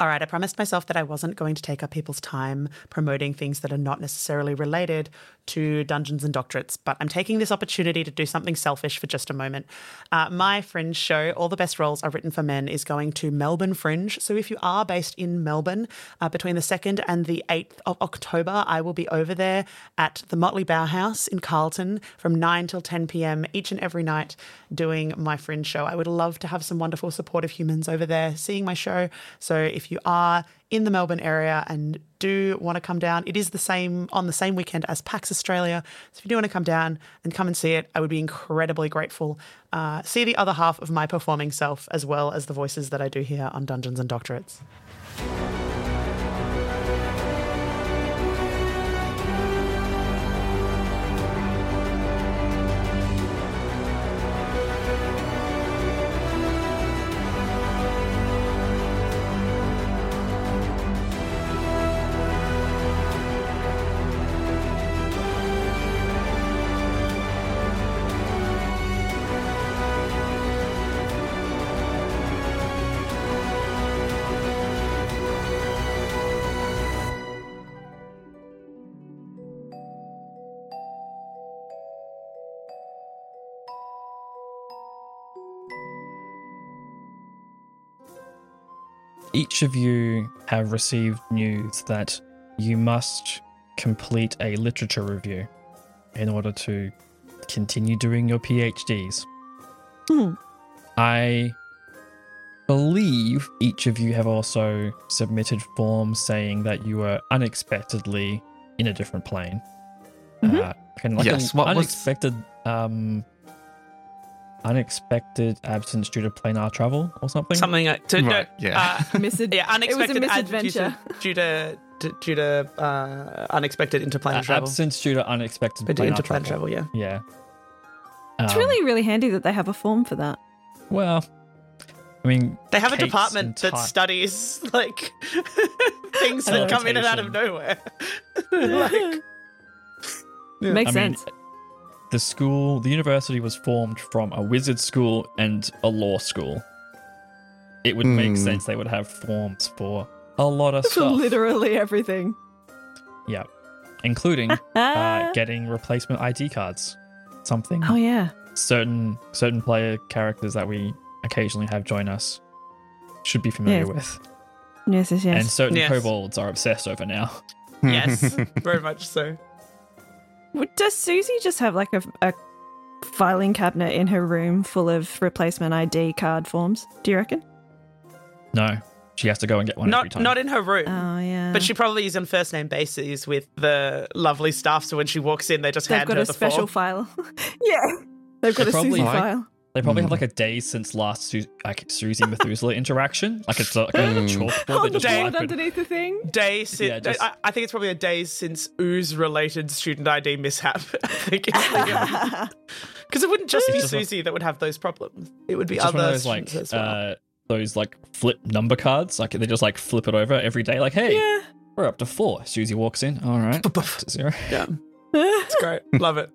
All right, I promised myself that I wasn't going to take up people's time promoting things that are not necessarily related to Dungeons and Doctorates, but I'm taking this opportunity to do something selfish for just a moment. Uh, my Fringe show, All the Best Roles Are Written for Men, is going to Melbourne Fringe. So if you are based in Melbourne uh, between the 2nd and the 8th of October, I will be over there at the Motley Bauhaus in Carlton from 9 till 10 p.m. each and every night doing my Fringe show. I would love to have some wonderful supportive humans over there seeing my show. So if you are in the Melbourne area and do want to come down, it is the same on the same weekend as PAX Australia. So if you do want to come down and come and see it, I would be incredibly grateful. Uh, see the other half of my performing self as well as the voices that I do here on Dungeons and Doctorates. Each of you have received news that you must complete a literature review in order to continue doing your PhDs. Hmm. I believe each of you have also submitted forms saying that you were unexpectedly in a different plane. Mhm. Uh, kind of like Yes, an what was- unexpected, um, unexpected absence due to planar travel or something. Something like to, no, yeah. uh, Misad- yeah, unexpected It was a ad- due to- misadventure. due to due to, uh, unexpected interplanar Uh, travel. absence due to unexpected Due to planar interplanar travel. travel, yeah. Yeah. It's Um, really, really handy that they have a form for that. well. I mean, They have a Kate's department that entire- studies like things that come in and out of nowhere. like, Yeah. Makes I mean, sense. The school, the university was formed from a wizard school and a law school. It would make Hmm. sense they would have forms for a lot of For stuff. literally everything. Yeah, including uh, getting replacement ID cards. Something oh yeah. certain certain player characters that we occasionally have join us should be familiar Yes. with, Yes, yes, yes. and certain Yes. kobolds are obsessed over now. yes, very much so. Would- Does Susie just have like a, a filing cabinet in her room full of replacement ID card forms? Do you reckon? No, she has to go and get one every Not time. not in her room. Oh yeah. But she probably is on first name basis with the lovely staff. So when she walks in, they just They've hand got her a the special file. yeah. They've got They a probably- Susie Like- file. They probably have Hmm. like a day since last Su- like Susie Methuselah interaction. Like it's like a Hmm. chalkboard. On they just day- board wipe it. underneath the thing. Day since Yeah, just- I, I think it's probably a day since ooze related student ID mishap. I think it's because it wouldn't just It's be just like- Susie that would have those problems. It would be It's just one other of those like as well. uh, those like flip number cards. Like they just like flip it over every day. Like hey, yeah. we're up to four. Susie walks in. All right, zero. yeah, it's great. Love it.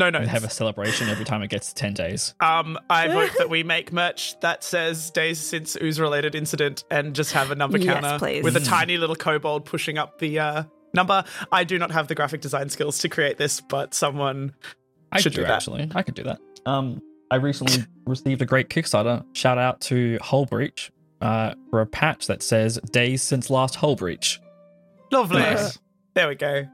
No, no. We have a celebration every time it gets to ten days. Um, I vote that we make merch that says days since ooze related incident and just have a number Yes, counter please. with a Mm. tiny little kobold pushing up the uh, number. I do not have the graphic design skills to create this, but someone I Should do do that. actually. I could do that. Um, I recently received a great Kickstarter. Shout out to Hull Breach uh, for a patch that says days since last Hull Breach. lovely. Nice. There we go.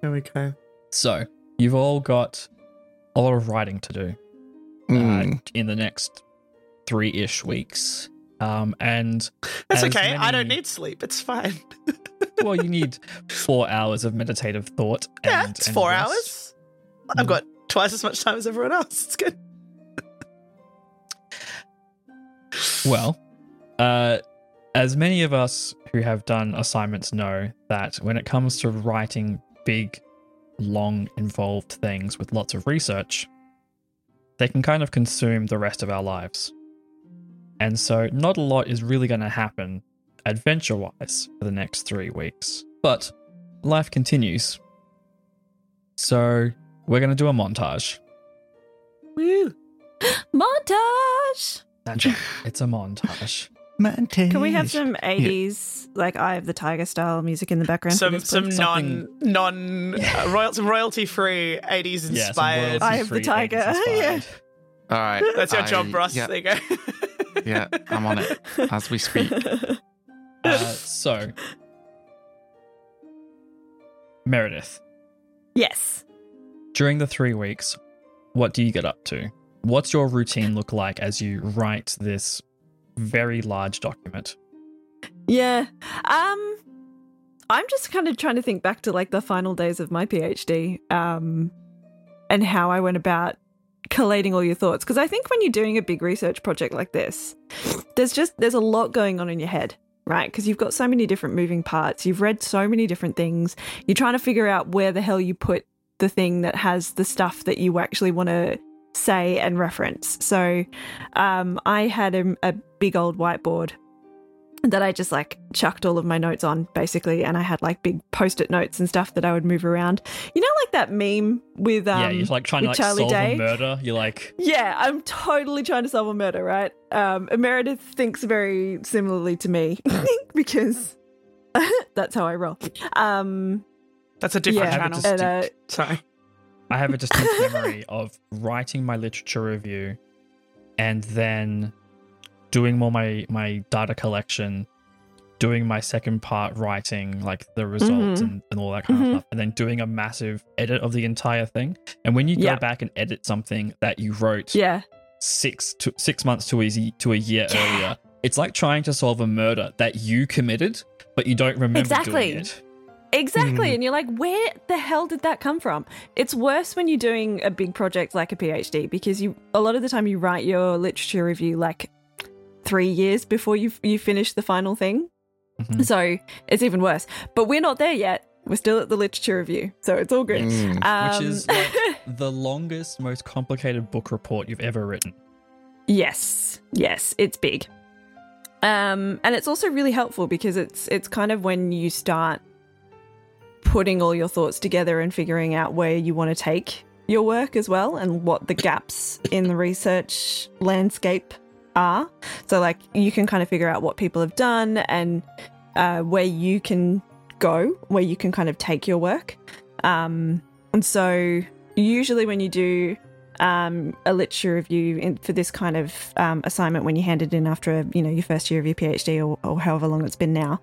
There we go. So you've all got a lot of writing to do. Mm. uh, in the next three ish weeks. Um, and That's as okay. I don't need sleep. It's fine. well, you need four hours of meditative thought. And, yeah, it's and four rest. hours. I've got twice as much time as everyone else. It's good. Well, uh, as many of us who have done assignments know that when it comes to writing big, long, involved things with lots of research, they can kind of consume the rest of our lives. And so, not a lot is really going to happen adventure wise for the next three weeks. But life continues. So, we're going to do a montage. Woo. Montage. That's. It's a montage. Montage. Can we have some 80s, like Eye of the Tiger style music in the background? Some this, some non non uh, royal, some royalty free eighties Yeah, some inspired. Eye of the Tiger, yeah. All right. That's your I- job, Ross. Yeah, There you go. yeah, I'm on it as we speak. Uh, so, Meredith, yes. during the three weeks, what do you get up to? What's your routine look like as you write this very large document? Yeah. Um I'm just kind of trying to think back to like the final days of my PhD um and how I went about collating all your thoughts because I think when you're doing a big research project like this there's just there's a lot going on in your head right because you've got so many different moving parts you've read so many different things you're trying to figure out where the hell you put the thing that has the stuff that you actually want to say and reference so um, I had a, a big old whiteboard that I just like chucked all of my notes on basically, and I had like big post-it notes and stuff that I would move around. You know, like that meme with um, yeah, you're like trying to like Charlie solve Day? a murder. You're like, Yeah, I'm totally trying to solve a murder, right? Um, Meredith thinks very similarly to me because that's how I roll. Um, That's a different yeah, channel. and, uh, Sorry. I have a distinct memory of writing my literature review and then doing more my my data collection, doing my second part writing, like the results Mhm. and, and all that kind Mhm. of stuff, and then doing a massive edit of the entire thing. And when you go Yeah. back and edit something that you wrote yeah, six to six months to a ye- to a year earlier, it's like trying to solve a murder that you committed, but you don't remember Exactly. doing it. exactly. Mm. And you're like, where the hell did that come from? It's worse when you're doing a big project like a PhD because you a lot of the time you write your literature review like three years before you you finish the final thing. Mhm. So it's even worse. But we're not there yet. We're still at the literature review, so it's all good. Mm. Um, Which is like the longest, most complicated book report you've ever written. yes, yes, it's big. Um, and it's also really helpful because it's it's kind of when you start putting all your thoughts together and figuring out where you want to take your work as well and what the gaps in the research landscape are. So like you can kind of figure out what people have done and uh, where you can go, where you can kind of take your work. Um, and so usually when you do um, a literature review in, for this kind of um, assignment, when you hand it in after you know your first year of your PhD or, or however long it's been now,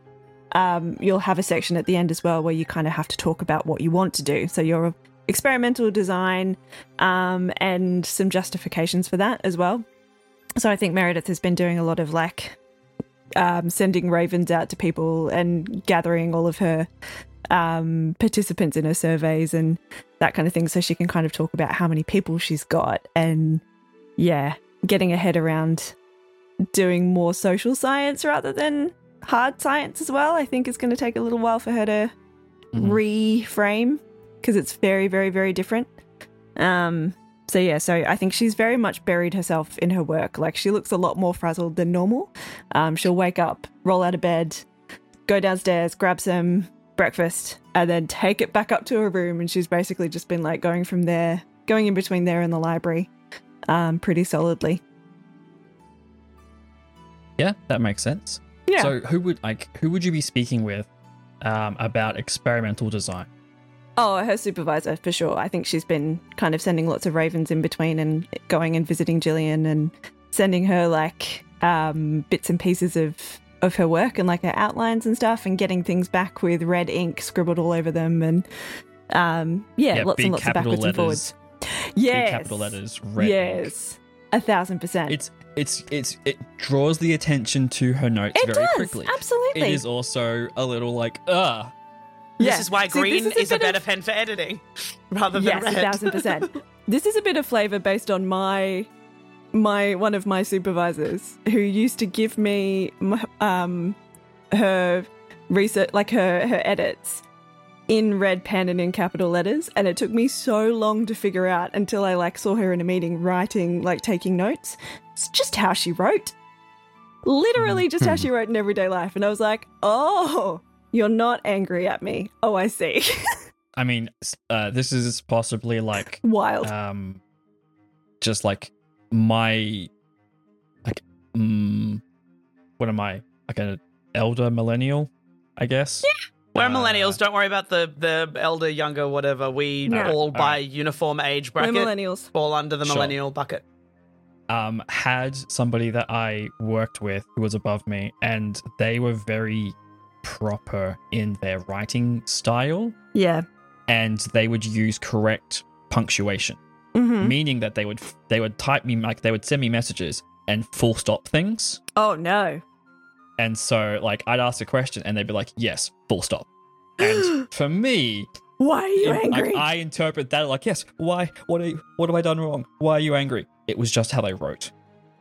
um, you'll have a section at the end as well where you kind of have to talk about what you want to do. So your experimental design um, and some justifications for that as well. So I think Meredith has been doing a lot of like um, sending ravens out to people and gathering all of her um, participants in her surveys and that kind of thing, so she can kind of talk about how many people she's got and yeah, getting her head around doing more social science rather than hard science as well. I think it's going to take a little while for her to Mhm. reframe because it's very, very, very different. Um, so yeah, so I think she's very much buried herself in her work. Like she looks a lot more frazzled than normal. Um, she'll wake up, roll out of bed, go downstairs, grab some breakfast, and then take it back up to her room. And she's basically just been like going from there, going in between there and the library, um, pretty solidly. Yeah, that makes sense. Yeah. So who would like who would you be speaking with um, about experimental design? Oh, her supervisor for sure. I think she's been kind of sending lots of ravens in between and going and visiting Gillian and sending her like um, bits and pieces of of her work and like her outlines and stuff and getting things back with red ink scribbled all over them and um, yeah, Yeah, lots and lots of capital backwards and forwards. Big capital letters, red. ink. Yes, a thousand percent. It's it's it's it draws the attention to her notes it very does quickly. absolutely. It is also a little like, ah, Yeah. This is why See, green this is, a, bit better of- pen for editing rather than yes, red. a thousand percent. this is a bit of flavor based on my my one of my supervisors who used to give me um her research like her her edits in red pen and in capital letters and it took me so long to figure out until I like saw her in a meeting writing like taking notes it's just how she wrote literally just how she wrote in everyday life and I was like oh you're not angry at me oh I see I mean, uh, this is possibly like wild um, just like my like um, what am I like an elder millennial? I guess. Yeah. We're Uh, millennials. Don't worry about the the elder, younger, whatever. We Yeah. all by Alright. uniform age bracket. We're millennials. fall under the Sure. millennial bucket. um, had somebody that I worked with who was above me, and they were very proper in their writing style, Yeah. and they would use correct punctuation, hmm meaning that they would they would type me like they would send me messages and full stop things, Oh no. and so like I'd ask a question and they'd be like, "Yes, full stop," and for me, Why are you in- angry? Like, I interpret that like, "Yes, why? What? Are you, what have I done wrong? Why are you angry?" It was just how they wrote.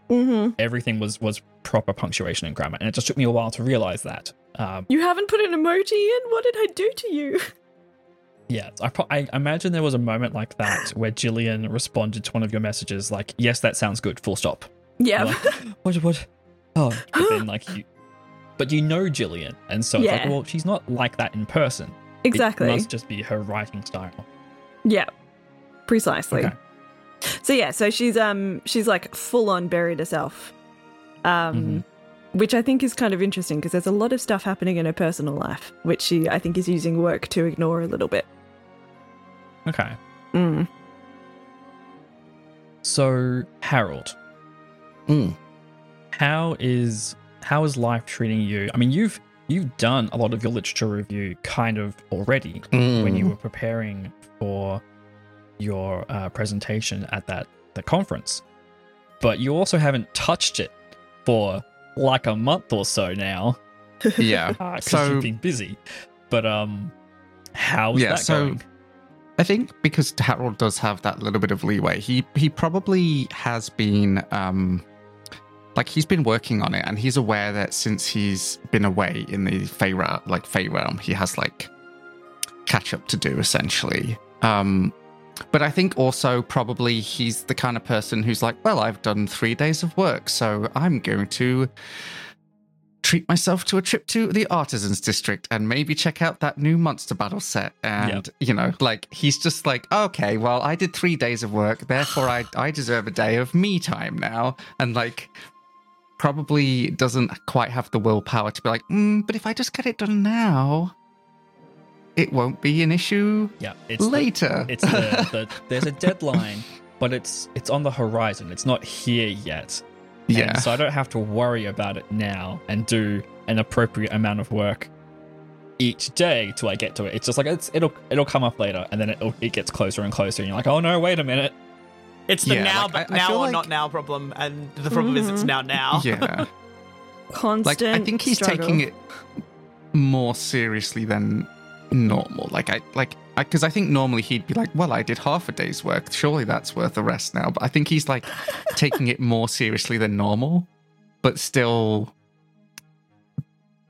hmm everything was was proper punctuation and grammar and it just took me a while to realize that um You haven't put an emoji in. What did I do to you? yeah I, pro- I imagine there was a moment like that where Jillian responded to one of your messages like yes that sounds good full stop Yeah. Like, what what oh but then like you but you know Jillian and so it's like Yeah. well she's not like that in person exactly. it must just be her writing style Yeah. Precisely. Okay. So yeah, so she's um she's like full on buried herself. Um which I think is kind of interesting because there's a lot of stuff happening in her personal life which she I think is using work to ignore a little bit. okay Mm. so Harold Mm. how is how is life treating you i mean you've you've done a lot of your literature review kind of already when you Mm. were preparing for your uh, presentation at that the conference but you also haven't touched it for like a month or so now yeah. because So- you've been busy but um how's Yeah, that so- going I think because Harold does have that little bit of leeway, he he probably has been um like he's been working on it and he's aware that since he's been away in the Fey realm, like Fey realm, he has like catch up to do essentially. Um but I think also probably he's the kind of person who's like, well, I've done 3 days of work, so I'm going to treat myself to a trip to the artisans district and maybe check out that new monster battle set. And you know like he's just like okay well i did three days of work therefore i i deserve a day of me time now. And like probably doesn't quite have the willpower to be like mm, but if i just get it done now it won't be an issue yeah it's the- later it's the, the there's a deadline but it's it's on the horizon it's not here yet yeah And so I don't have to worry about it now and do an appropriate amount of work each day till I get to it. It's just like it's it'll it'll come up later, and then it it gets closer and closer, and you're like, oh no, wait a minute. It's the Yeah, now, like, but I- I now feel or like- not now problem, and the problem is it's now now. yeah Constant like i think he's struggle. taking it more seriously than normal. Like i like I because I, think normally he'd be like well i did half a day's work. Surely that's worth a rest now. But i think he's like taking it more seriously than normal. But still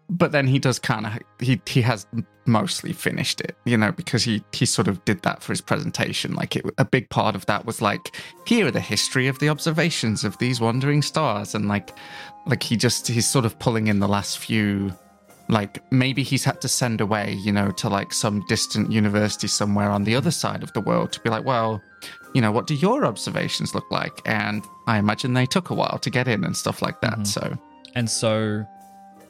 but then he does kind of he he has mostly finished it you know because he he sort of did that for his presentation. Like it a big part of that was like here are the history of the observations of these wandering stars. And like like he just he's sort of pulling in the last few like maybe he's had to send away you know to like some distant university somewhere on the other side of the world to be like well you know what do your observations look like and i imagine they took a while to get in and stuff like that Mhm. so And so,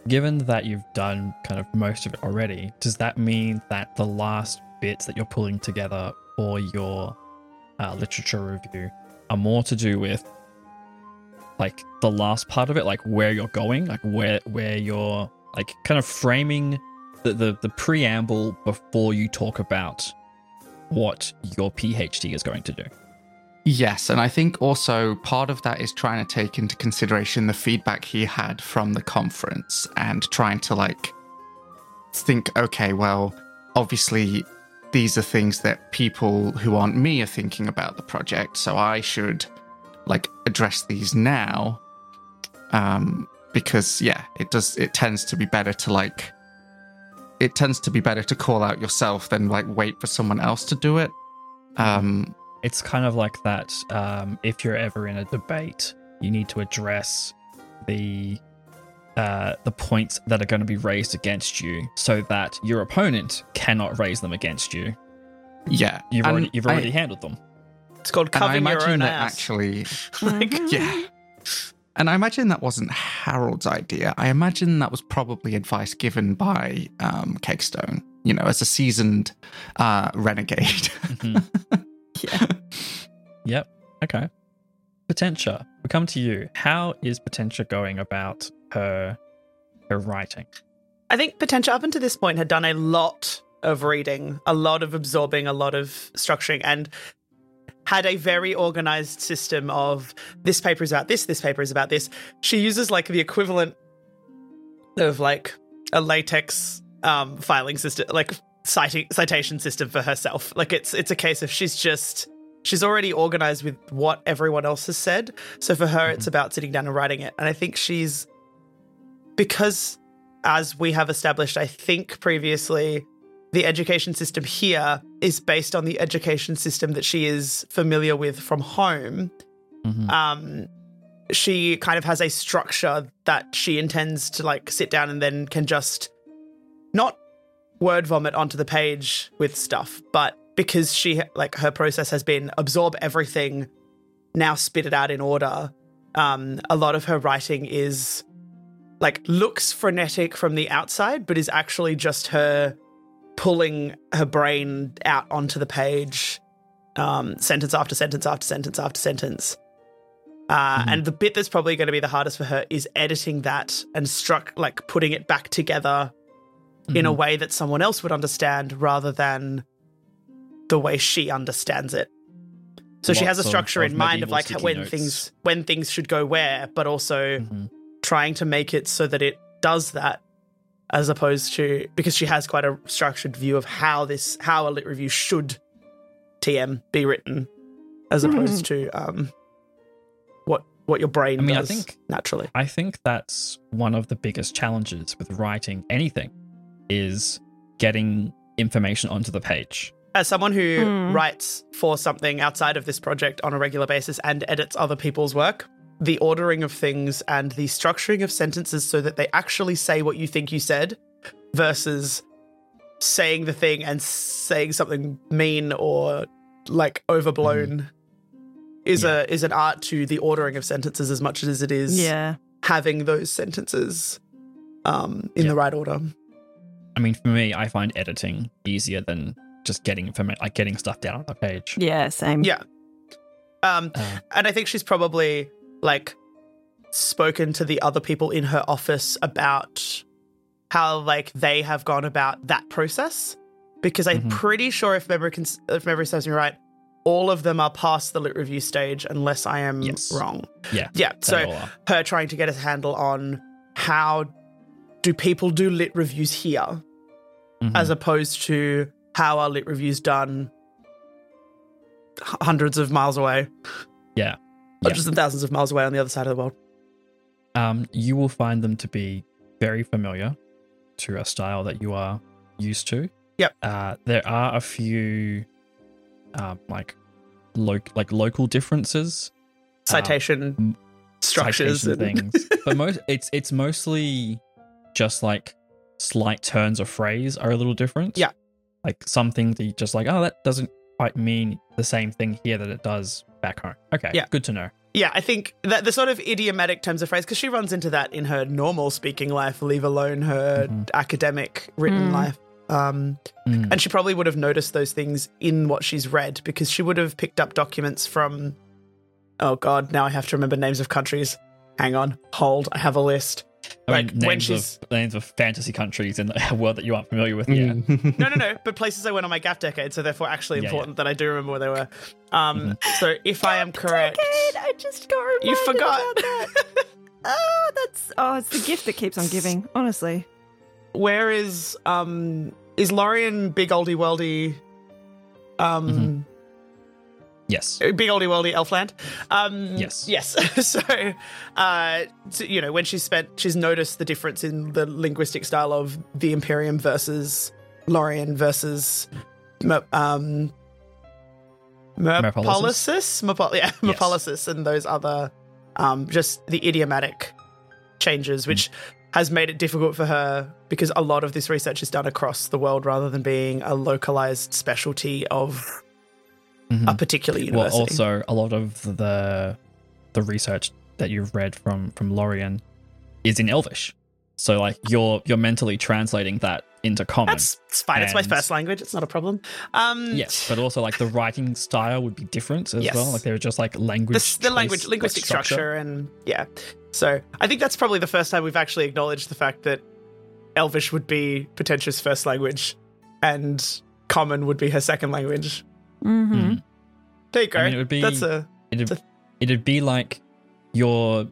given that you've done kind of most of it already, does that mean that the last bits that you're pulling together for your uh, literature review are more to do with like the last part of it, like where you're going, like where where you're like kind of framing the the, the preamble before you talk about what your PhD is going to do. Yes, and I think also part of that is trying to take into consideration the feedback he had from the conference and trying to like think, okay, well, obviously these are things that people who aren't me are thinking about the project, so I should like address these now. Um because yeah, it does it tends to be better to like it tends to be better to call out yourself than like wait for someone else to do it. Um it's kind of like that um, if you're ever in a debate you need to address the uh, the points that are going to be raised against you so that your opponent cannot raise them against you yeah. you've and already you've I- handled them It's called And I covering your imagine own that ass. actually, Mhm. yeah. And I imagine that wasn't Harold's idea. I imagine that was probably advice given by um, Kegstone, you know, as a seasoned uh, renegade. Yeah. Yep. Okay. Potentia, we come to you. How is Potentia going about her her writing? I think Potentia up until this point had done a lot of reading, a lot of absorbing, a lot of structuring, and had a very organized system of this paper is about this, this paper is about this. She uses like the equivalent of like a latex um, filing system, like citing citation system for herself. Like it's it's a case of she's just she's already organized with what everyone else has said. So for her, it's about sitting down and writing it. And I think she's because as we have established, I think previously, the education system here is based on the education system that she is familiar with from home. Mhm. Um, she kind of has a structure that she intends to like sit down and then can just not word vomit onto the page with stuff, but because she like her process has been absorb everything, now spit it out in order. Um, a lot of her writing is like looks frenetic from the outside, but is actually just her pulling her brain out onto the page, um, sentence after sentence after sentence after sentence. Uh, Mhm. And the bit that's probably going to be the hardest for her is editing that and struck like putting it back together in a Mhm. way that someone else would understand rather than the way she understands it. So she has a Lots of- structure of in mind of like when notes. things when things should go where, but also Mhm. trying to make it so that it does that as opposed to because she has quite a structured view of how this how a lit review should TM be written as opposed to um what what your brain I mean, I think- naturally. I think that's one of the biggest challenges with writing anything is getting information onto the page. As someone who Hmm. writes for something outside of this project on a regular basis and edits other people's work, the ordering of things and the structuring of sentences so that they actually say what you think you said versus saying the thing and saying something mean or like overblown is Yeah. a is an art to the ordering of sentences as much as it is Yeah. having those sentences um in Yeah. the right order. I mean, for me, I find editing easier than just getting information, like getting stuff down on the page. Yeah. Same. Yeah. Um Uh, And I think she's probably like spoken to the other people in her office about how like they have gone about that process because I'm Mhm. pretty sure if memory can, if memory serves me right, all of them are past the lit review stage unless I am Yes. wrong. yeah. Yeah. So her trying to get a handle on how do people do lit reviews here Mhm. as opposed to how are lit reviews done hundreds of miles away Yeah. Hundreds and thousands of miles away on the other side of the world. um, you will find them to be very familiar to a style that you are used to. Yep. Uh, there are a few, um, like, lo- like local differences, Citation m- structures citation and things, but most it's it's mostly just like slight turns of phrase are a little different. Yeah. Like something that you just like, oh, that doesn't quite mean the same thing here that it does back home. Okay. Yeah. Good to know. yeah, I think that the sort of idiomatic terms of phrase because she runs into that in her normal speaking life, leave alone her Mhm. academic written Mm. life. Um, Mm. and she probably would have noticed those things in what she's read because she would have picked up documents from. Oh God! Now I have to remember names of countries. Hang on, hold. I have a list. I like, mean, when names she's- of names of fantasy countries in a world that you aren't familiar with. Yeah. Mm. No, no, no. But places I went on my gap decade, so therefore actually Yeah, important that I do remember where they were. Um, so if I am correct, Decade, I just got reminded you forgot. about that. Oh, that's oh, it's the gift that keeps on giving. Honestly. where is um is Lorian big oldie worldy um Mhm. Yes. big oldie worldy elfland um Yes. yes so uh so, you know when she's spent she's noticed the difference in the linguistic style of the imperium versus Lorian versus um Merpolisis Merpol- yeah Yes. Merpolisis and those other um just the idiomatic changes which has made it difficult for her because a lot of this research is done across the world rather than being a localized specialty of Mhm. a particular university. Well, also a lot of the the research that you've read from from Lorien is in Elvish. So like you're you're mentally translating that into common. That's it's fine. It's my first language. It's not a problem. Um, yes, but also like the writing style would be different as Yes. well. Like they're just like language, the, the choice, language, like, linguistic structure. and yeah. So I think that's probably the first time we've actually acknowledged the fact that Elvish would be Potentia's first language, and Common would be her second language. Mm-hmm. Mm. There you go. I mean, it would be- that's a It'd, The- it'd be like your.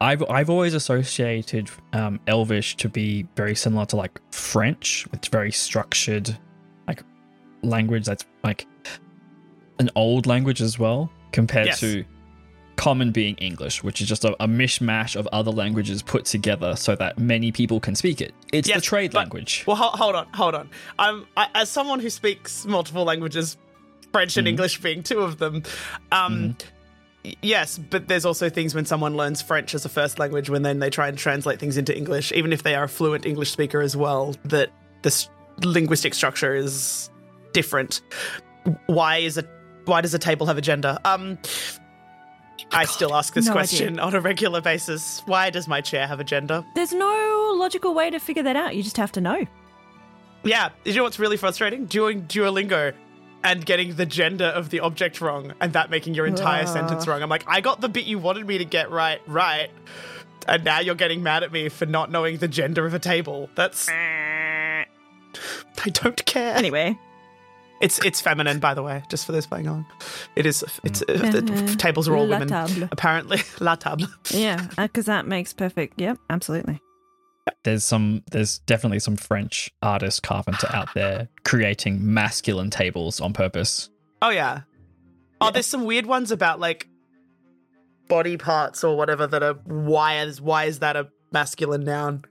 I've I've always associated um, Elvish to be very similar to like French. It's very structured, like language that's like an old language as well, compared Yes. to Common being English, which is just a, a mishmash of other languages put together so that many people can speak it. It's the trade but- language. Well, ho- hold on, hold on. Um, I, as someone who speaks multiple languages, French and Mhm. English being two of them, um, y- yes, but there's also things when someone learns French as a first language, when then they try and translate things into English, even if they are a fluent English speaker as well, that the s- linguistic structure is different. Why is a why does a table have a gender? Um. I still ask this no question on a regular basis. Why does my chair have a gender? There's no logical way to figure that out. You just have to know. Yeah, you know what's really frustrating? Doing Duolingo and getting the gender of the object wrong and that making your entire Ugh. sentence wrong. I'm like, I got the bit you wanted me to get right, right. And now you're getting mad at me for not knowing the gender of a table. That's. I don't care. Anyway, It's it's feminine, by the way, just for those playing along. It is. It's uh, the tables are all La women. table. Apparently, la table. Yeah, because that makes perfect. Yep, absolutely. There's some there's definitely some French artist carpenter out there creating masculine tables on purpose. Oh yeah. Oh, there's some weird ones about like body parts or whatever that are why is why is that a masculine noun?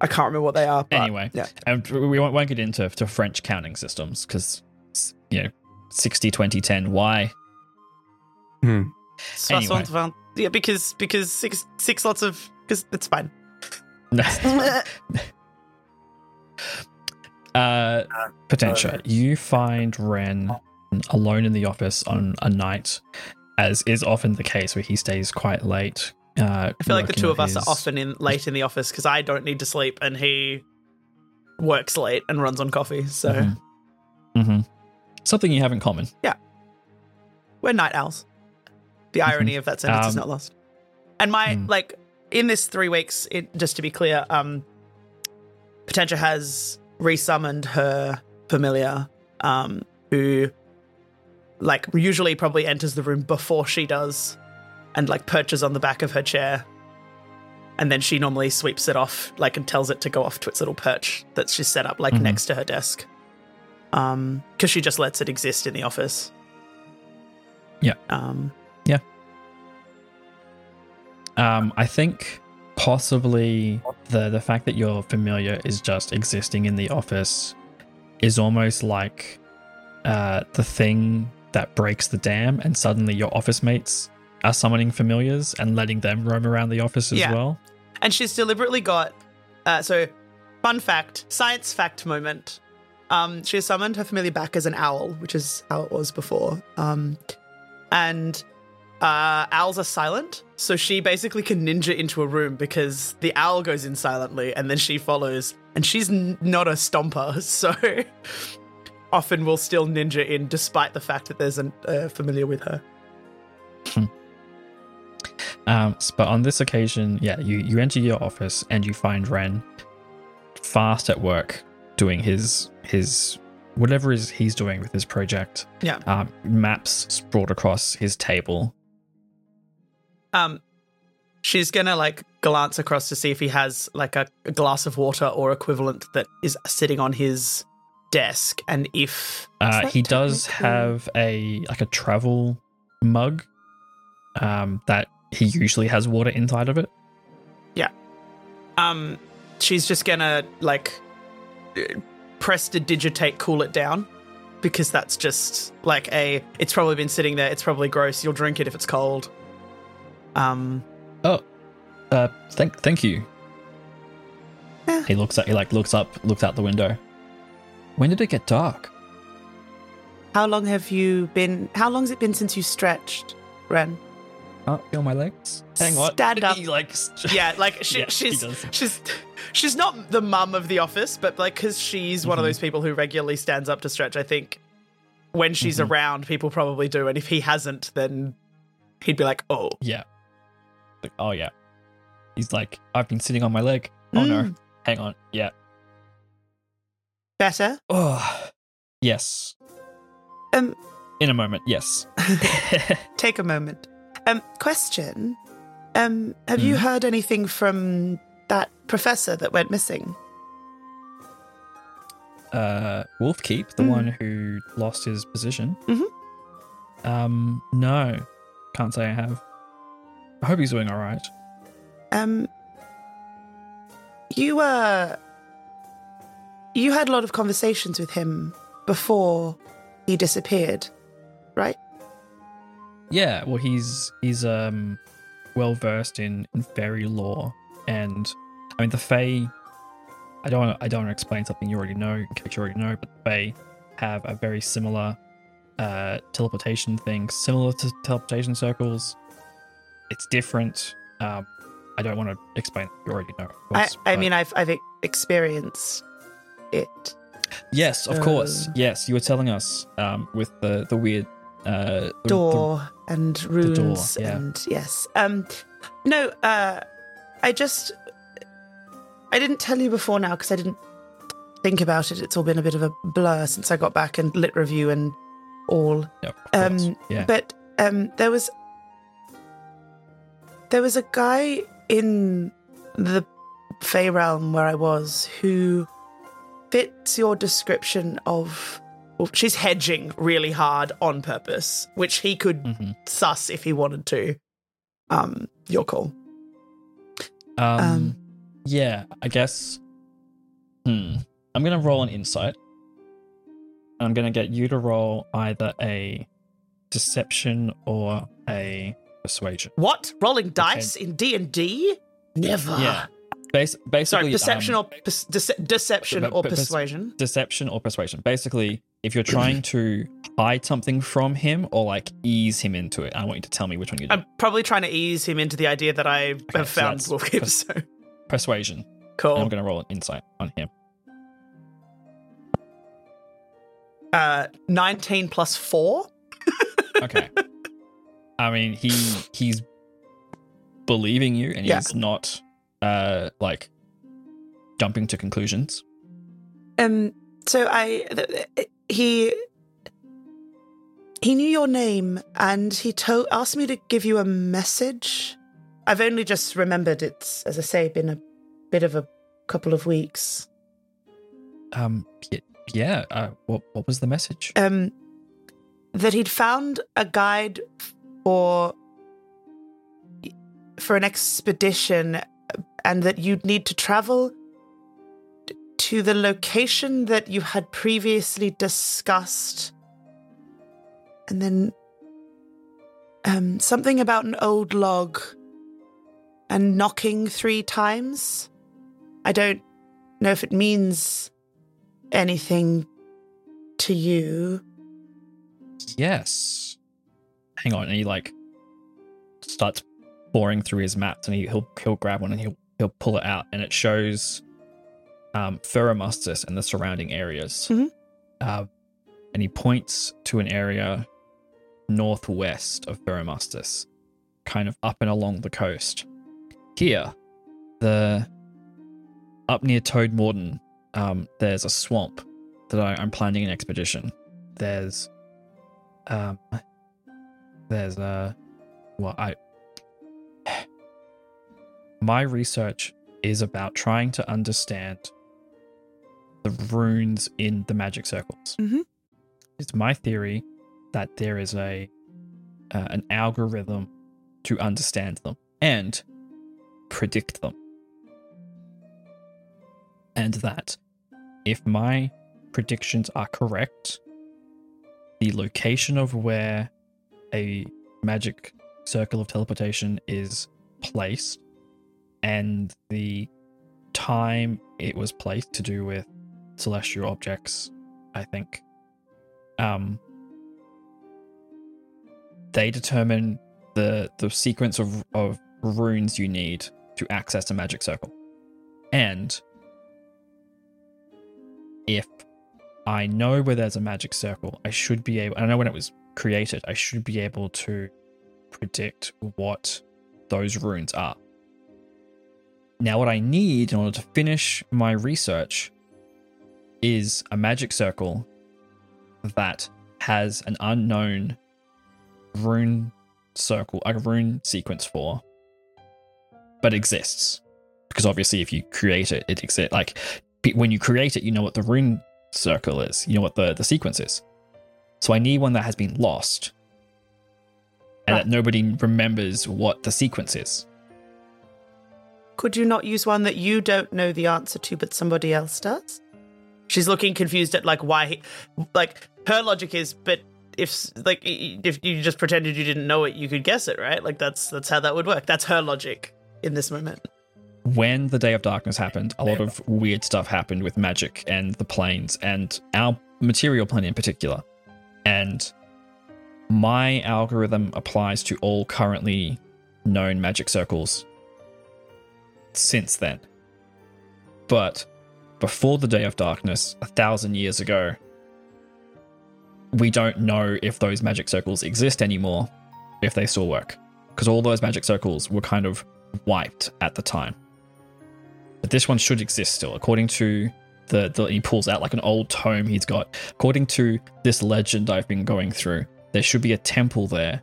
I can't remember what they are. But Anyway. yeah. And we won't, won't get into to French counting systems because you know 60 20 10 why Hmm. Anyway. 60, yeah, because because six six lots of because it's fine. uh Potentia, you find Ren alone in the office on a night as is often the case where he stays quite late uh I feel like the two of us are often in late in the office because I don't need to sleep and he works late and runs on coffee. So Mhm. Mhm. something you have in common Yeah, we're night owls. The irony of that sentence is Um, not lost. And my hmm. like in this three weeks, it, just to be clear, um, Potentia has resummoned her familiar, um, who like usually probably enters the room before she does, and like perches on the back of her chair, and then she normally sweeps it off, like and tells it to go off to its little perch that she's set up like Mhm. next to her desk, um, because she just lets it exist in the office. Yeah. Um, Um, I think possibly the the fact that your familiar is just existing in the office is almost like uh, the thing that breaks the dam, and suddenly your office mates are summoning familiars and letting them roam around the office as Yeah. well. And she's deliberately got. Uh, so, fun fact, science fact moment. Um, she has summoned her familiar back as an owl, which is how it was before. Um, and uh, owls are silent, so she basically can ninja into a room because the owl goes in silently, and then she follows. And she's n- not a stomper, so often will still ninja in, despite the fact that there's a uh, familiar with her. Um, but on this occasion, yeah, you, you enter your office and you find Ren fast at work doing his his whatever is he's doing with his project. Yeah. Um, maps sprawled across his table. Um, she's gonna like glance across to see if he has like a, a glass of water or equivalent that is sitting on his desk, and if Uh, he does have a like a travel mug um, that he usually has water inside of it. Yeah. Um, she's just gonna like prestidigitate, cool it down. Because that's just like a. It's probably been sitting there. It's probably gross. You'll drink it if it's cold. Um, Oh, uh, thank thank you. He looks at he like looks up looks out the window. When did it get dark? how long have you been? How long's it been since you stretched, Ren? can't feel my legs. Hang on. Stand up. Like, Yeah, like she, Yeah, she's she's she's not the mum of the office, but like because she's one of Mhm. those people who regularly stands up to stretch. I think when she's Mhm. around, people probably do, and if he hasn't, then he'd be like, "Oh, Yeah. Like, oh yeah. He's like, I've been sitting on my leg. Oh no. Mm. Hang on. Yeah. better." Oh. Yes. Um, In a moment. Yes. take a moment. Um, question. Um, have you Mm. heard anything from that professor that went missing? uh, Wolfkeep, the Mm. one who lost his position. Mhm. Um, no, can't say I have. I hope he's doing all right. Um, you uh, you had a lot of conversations with him before he disappeared, right? Yeah, well, he's he's um well versed in in fairy lore, and I mean the Fae. I don't wanna, I don't want to explain something you already know, in case you already know, but the Fae have a very similar uh, teleportation thing, similar to teleportation circles. It's different. Um, I don't want to explain. You already know. I, course, I but- mean, I've I've experienced it. yes, of course, uh, yes. You were telling us um, with the the weird uh, the- the- door and door, yeah. and yes um no uh i just i didn't tell you before now because i didn't think about it it's all been a bit of a blur since i got back and lit review and all um yeah. but um there was there was a guy in the Fey realm where i was who fits your description of well, she's hedging really hard on purpose which he could Mhm. sus if he wanted to. Um, your call. Um, Um, yeah, I guess. Hmm. I'm gonna roll an insight. And I'm gonna get you to roll either a deception or a persuasion. What? Rolling dice in D and D? Never. Yeah. Bas- basically, Sorry, deception um, or pers- dece- deception but- or but- but- persuasion. deception or persuasion. Basically, if you're trying to hide something from him or like ease him into it, I want you to tell me which one you do. I'm probably trying to ease him into the idea that I have so found pers- So persuasion. And cool. I'm gonna roll an insight on him. Uh, nineteen plus four. Okay. I mean, he he's believing you, and Yeah. he's not uh like jumping to conclusions. Um. So I he he knew your name and he told asked me to give you a message. I've only just remembered it's as I say been a bit of a couple of weeks. Um, yeah. Uh, what what was the message? Um, that he'd found a guide for for an expedition, and that you'd need to travel to the location that you had previously discussed, and then um, something about an old log and knocking three times. I don't know if it means anything to you. Yes. Hang on, and he like starts boring through his maps, and he, he'll he'll grab one and he'll he'll pull it out, and it shows um Theramustus and the surrounding areas. Mhm. Uh, and he points to an area northwest of Theramustus, kind of up and along the coast. Here, the up near Toad Morden, um, there's a swamp that I, I'm planning an expedition. There's um there's uh well I my research is about trying to understand the runes in the magic circles. Mhm. It's my theory that there is a uh, an algorithm to understand them and predict them. And that if my predictions are correct, the location of where a magic circle of teleportation is placed and the time it was placed to do with celestial objects, I think. Um they determine the the sequence of of runes you need to access a magic circle. And if I know where there's a magic circle, I should be able I know when it was created, I should be able to predict what those runes are. Now what I need in order to finish my research is a magic circle that has an unknown rune circle, a rune sequence for, but exists. Because obviously, if you create it, it exists. Like when you create it, you know what the rune circle is, you know what the, the sequence is. So I need one that has been lost and that nobody remembers what the sequence is. Could you not use one that you don't know the answer to, but somebody else does? She's looking confused at like why, he, like her logic is, but if like if you just pretended you didn't know it, you could guess it, right? Like that's that's how that would work. That's her logic in this moment. When the Day of Darkness happened, a lot of weird stuff happened with magic and the planes and our material plane in particular. And my algorithm applies to all currently known magic circles since then. But before the Day of Darkness, a thousand years ago, we don't know if those magic circles exist anymore, if they still work. Because all those magic circles were kind of wiped at the time. But this one should exist still, according to the, the he pulls out like an old tome he's got. According to this legend I've been going through, there should be a temple there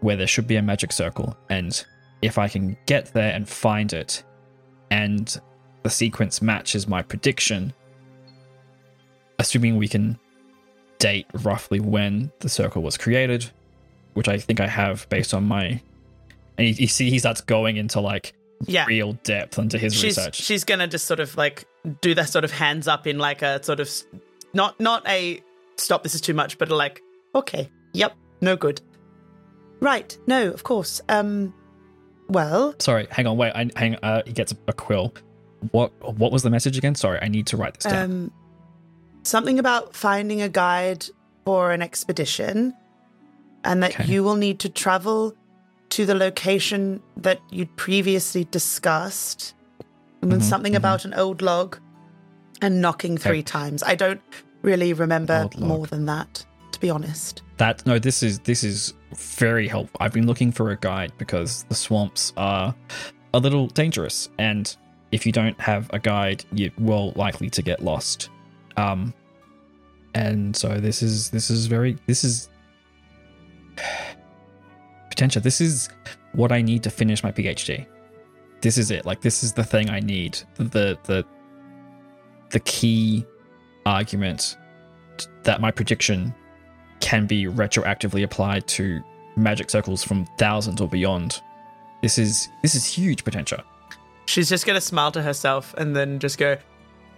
where there should be a magic circle. And if I can get there and find it, and the sequence matches my prediction, assuming we can date roughly when the circle was created, which I think I have based on my. And you, you see, he starts going into like yeah. real depth into his she's, research. She's gonna just sort of like do that sort of hands up in like a sort of not not a stop. This is too much, but like okay, yep, no good. Right, no, of course. Um, well, sorry, hang on, wait. I hang. Uh, he gets a, a quill. What what was the message again? Sorry, I need to write this down. Um, something about finding a guide for an expedition, and that Okay. you will need to travel to the location that you'd previously discussed. And then Mhm, something mhm. about an old log and knocking three Okay. times. I don't really remember more than that, to be honest. That no, this is this is very helpful. I've been looking for a guide because the swamps are a little dangerous, and if you don't have a guide, you're well likely to get lost. Um, and so this is this is very this is potential. This is what I need to finish my PhD. This is it. Like this is the thing I need. The the the key argument that my prediction can be retroactively applied to magic circles from thousands or beyond. This is this is huge potential. She's just to smile to herself and then just go,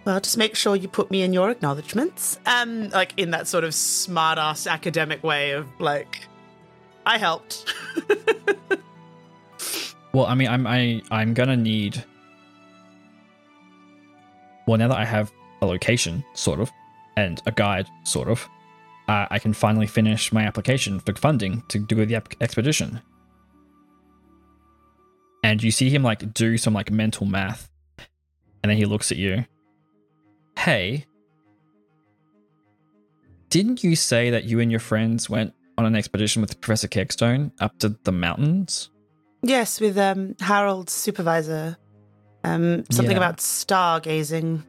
well, just make sure you put me in your acknowledgements. Um, like in that sort of smart ass academic way of like, I helped. Well, I mean, I'm I I'm gonna need. Well, now that I have a location, sort of, and a guide, sort of, uh, I can finally finish my application for funding to do the expedition. And you see him like do some like mental math, and then he looks at you. Hey, didn't you say that you and your friends went on an expedition with Professor Kegstone up to the mountains? Yes, with um, Harold's supervisor. Um, something Yeah. about stargazing.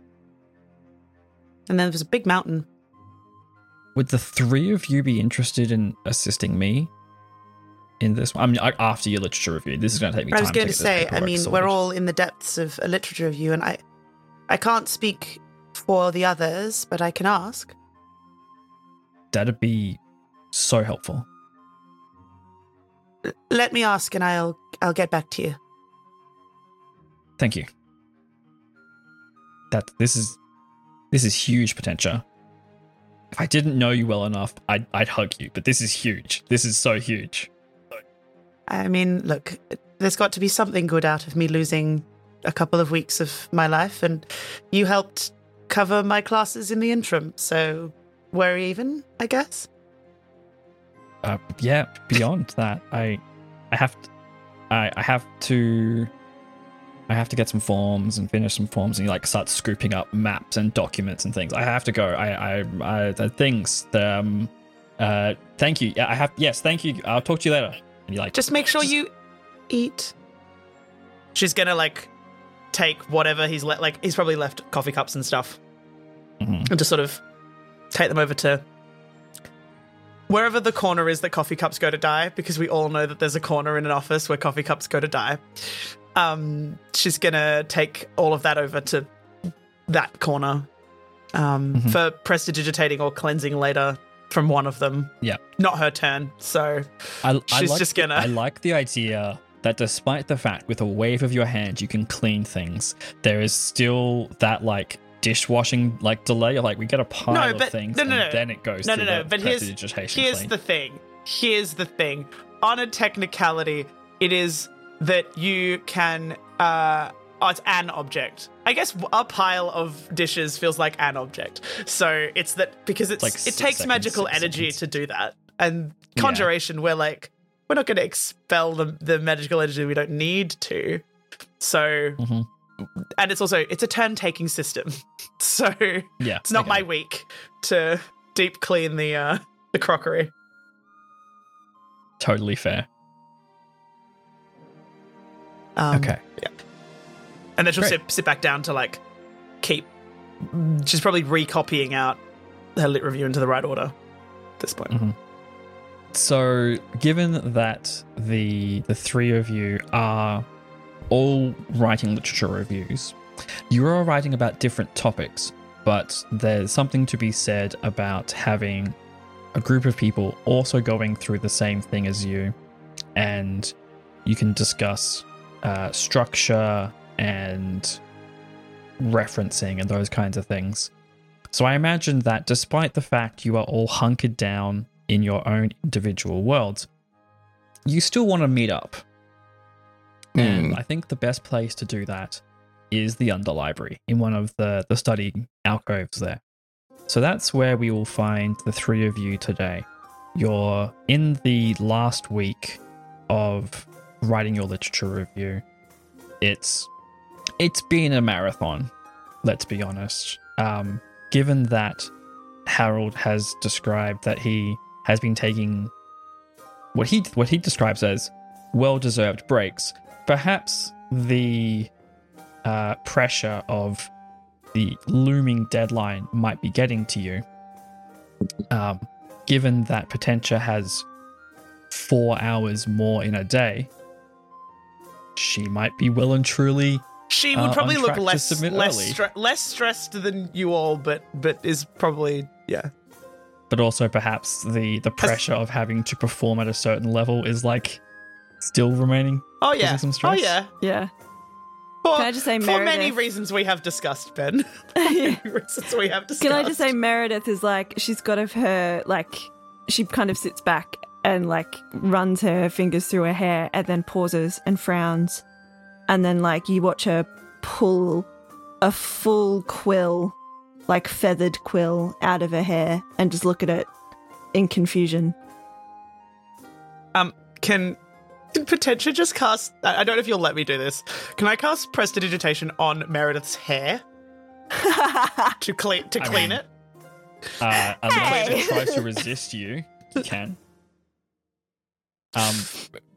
And then there was a big mountain. Would the three of you be interested in assisting me in this? one? I mean, I- after your literature review, this is going to take me I was going to to say, I mean, sorted. we're all in the depths of a literature review, and I, I can't speak for the others, but I can ask. That'd be so helpful. Let me ask, and I'll I'll get back to you. Thank you. That this is this is huge potential. If I didn't know you well enough, I'd I'd hug you. But this is huge. This is so huge. I mean, look, there's got to be something good out of me losing a couple of weeks of my life, and you helped cover my classes in the interim, so we're even, I guess. Uh, yeah. Beyond that, I I have to, I, I have to I have to get some forms and finish some forms and you like start scooping up maps and documents and things. I have to go. I I, I the things. The, um uh thank you. Yeah, I have yes, thank you. I'll talk to you later. And you like Just make sure you eat. She's gonna like take whatever he's let. Like he's probably left coffee cups and stuff, Mhm. and just sort of take them over to wherever the corner is that coffee cups go to die. Because we all know that there's a corner in an office where coffee cups go to die. Um, she's gonna take all of that over to that corner um, Mhm. for prestidigitating or cleansing later from one of them. Yeah. not her turn. So I, I She's like just gonna- I like the idea that despite the fact with a wave of your hand you can clean things, there is still that like dishwashing like delay. Like we get a pile No, of things no, no, no. then it goes No, to no, no, the but here's- Here's clean. the thing. Here's the thing. On a technicality, it is that you can. Uh, oh, it's an object. I guess a pile of dishes feels like an object. So it's that because it's like it takes seconds, magical energy seconds. to do that. And Yeah. conjuration, we're like, we're not going to expel the the magical energy we don't need to. So, Mhm. and it's also it's a turn taking system. So Yeah, it's not okay. my week to deep clean the uh the crockery. totally fair. Um, okay. And then she'll Great. sit, sit back down to like keep. She's probably recopying out her lit review into the right order at this point. Mhm. So, given that the the three of you are all writing literature reviews, you're all writing about different topics, but there's something to be said about having a group of people also going through the same thing as you, and you can discuss uh, structure and referencing and those kinds of things. So I imagine that despite the fact you are all hunkered down in your own individual worlds, you still want to meet up. And Mm. I think the best place to do that is the underlibrary in one of the, the study alcoves there. So that's where we will find the three of you today. You're in the last week of writing your literature review. It's it's been a marathon, let's be honest. Um, given that Harold has described that he has been taking what he what he describes as well-deserved breaks, perhaps the uh, pressure of the looming deadline might be getting to you. Um, given that Potentia has four hours more in a day, she might be well and truly She Uh, would on probably look less less stre- less stressed than you all, but but is probably yeah. but also perhaps the the pressure of having to perform at a certain level is like still remaining. Oh yeah. some Oh yeah. Yeah. For, Can I just say for many reasons we have discussed, Ben. Yeah. reasons we have discussed. Can I just say Meredith is like she's got of her like she kind of sits back and like runs her fingers through her hair and then pauses and frowns and then like you watch her pull a full quill like feathered quill out of her hair and just look at it in confusion. Um, can can Potentia just cast? I I don't know if you'll let me do this. Can I cast prestidigitation on Meredith's hair to clean to I clean mean- it? Uh, unless Hey. it tries to resist you, you can. Um,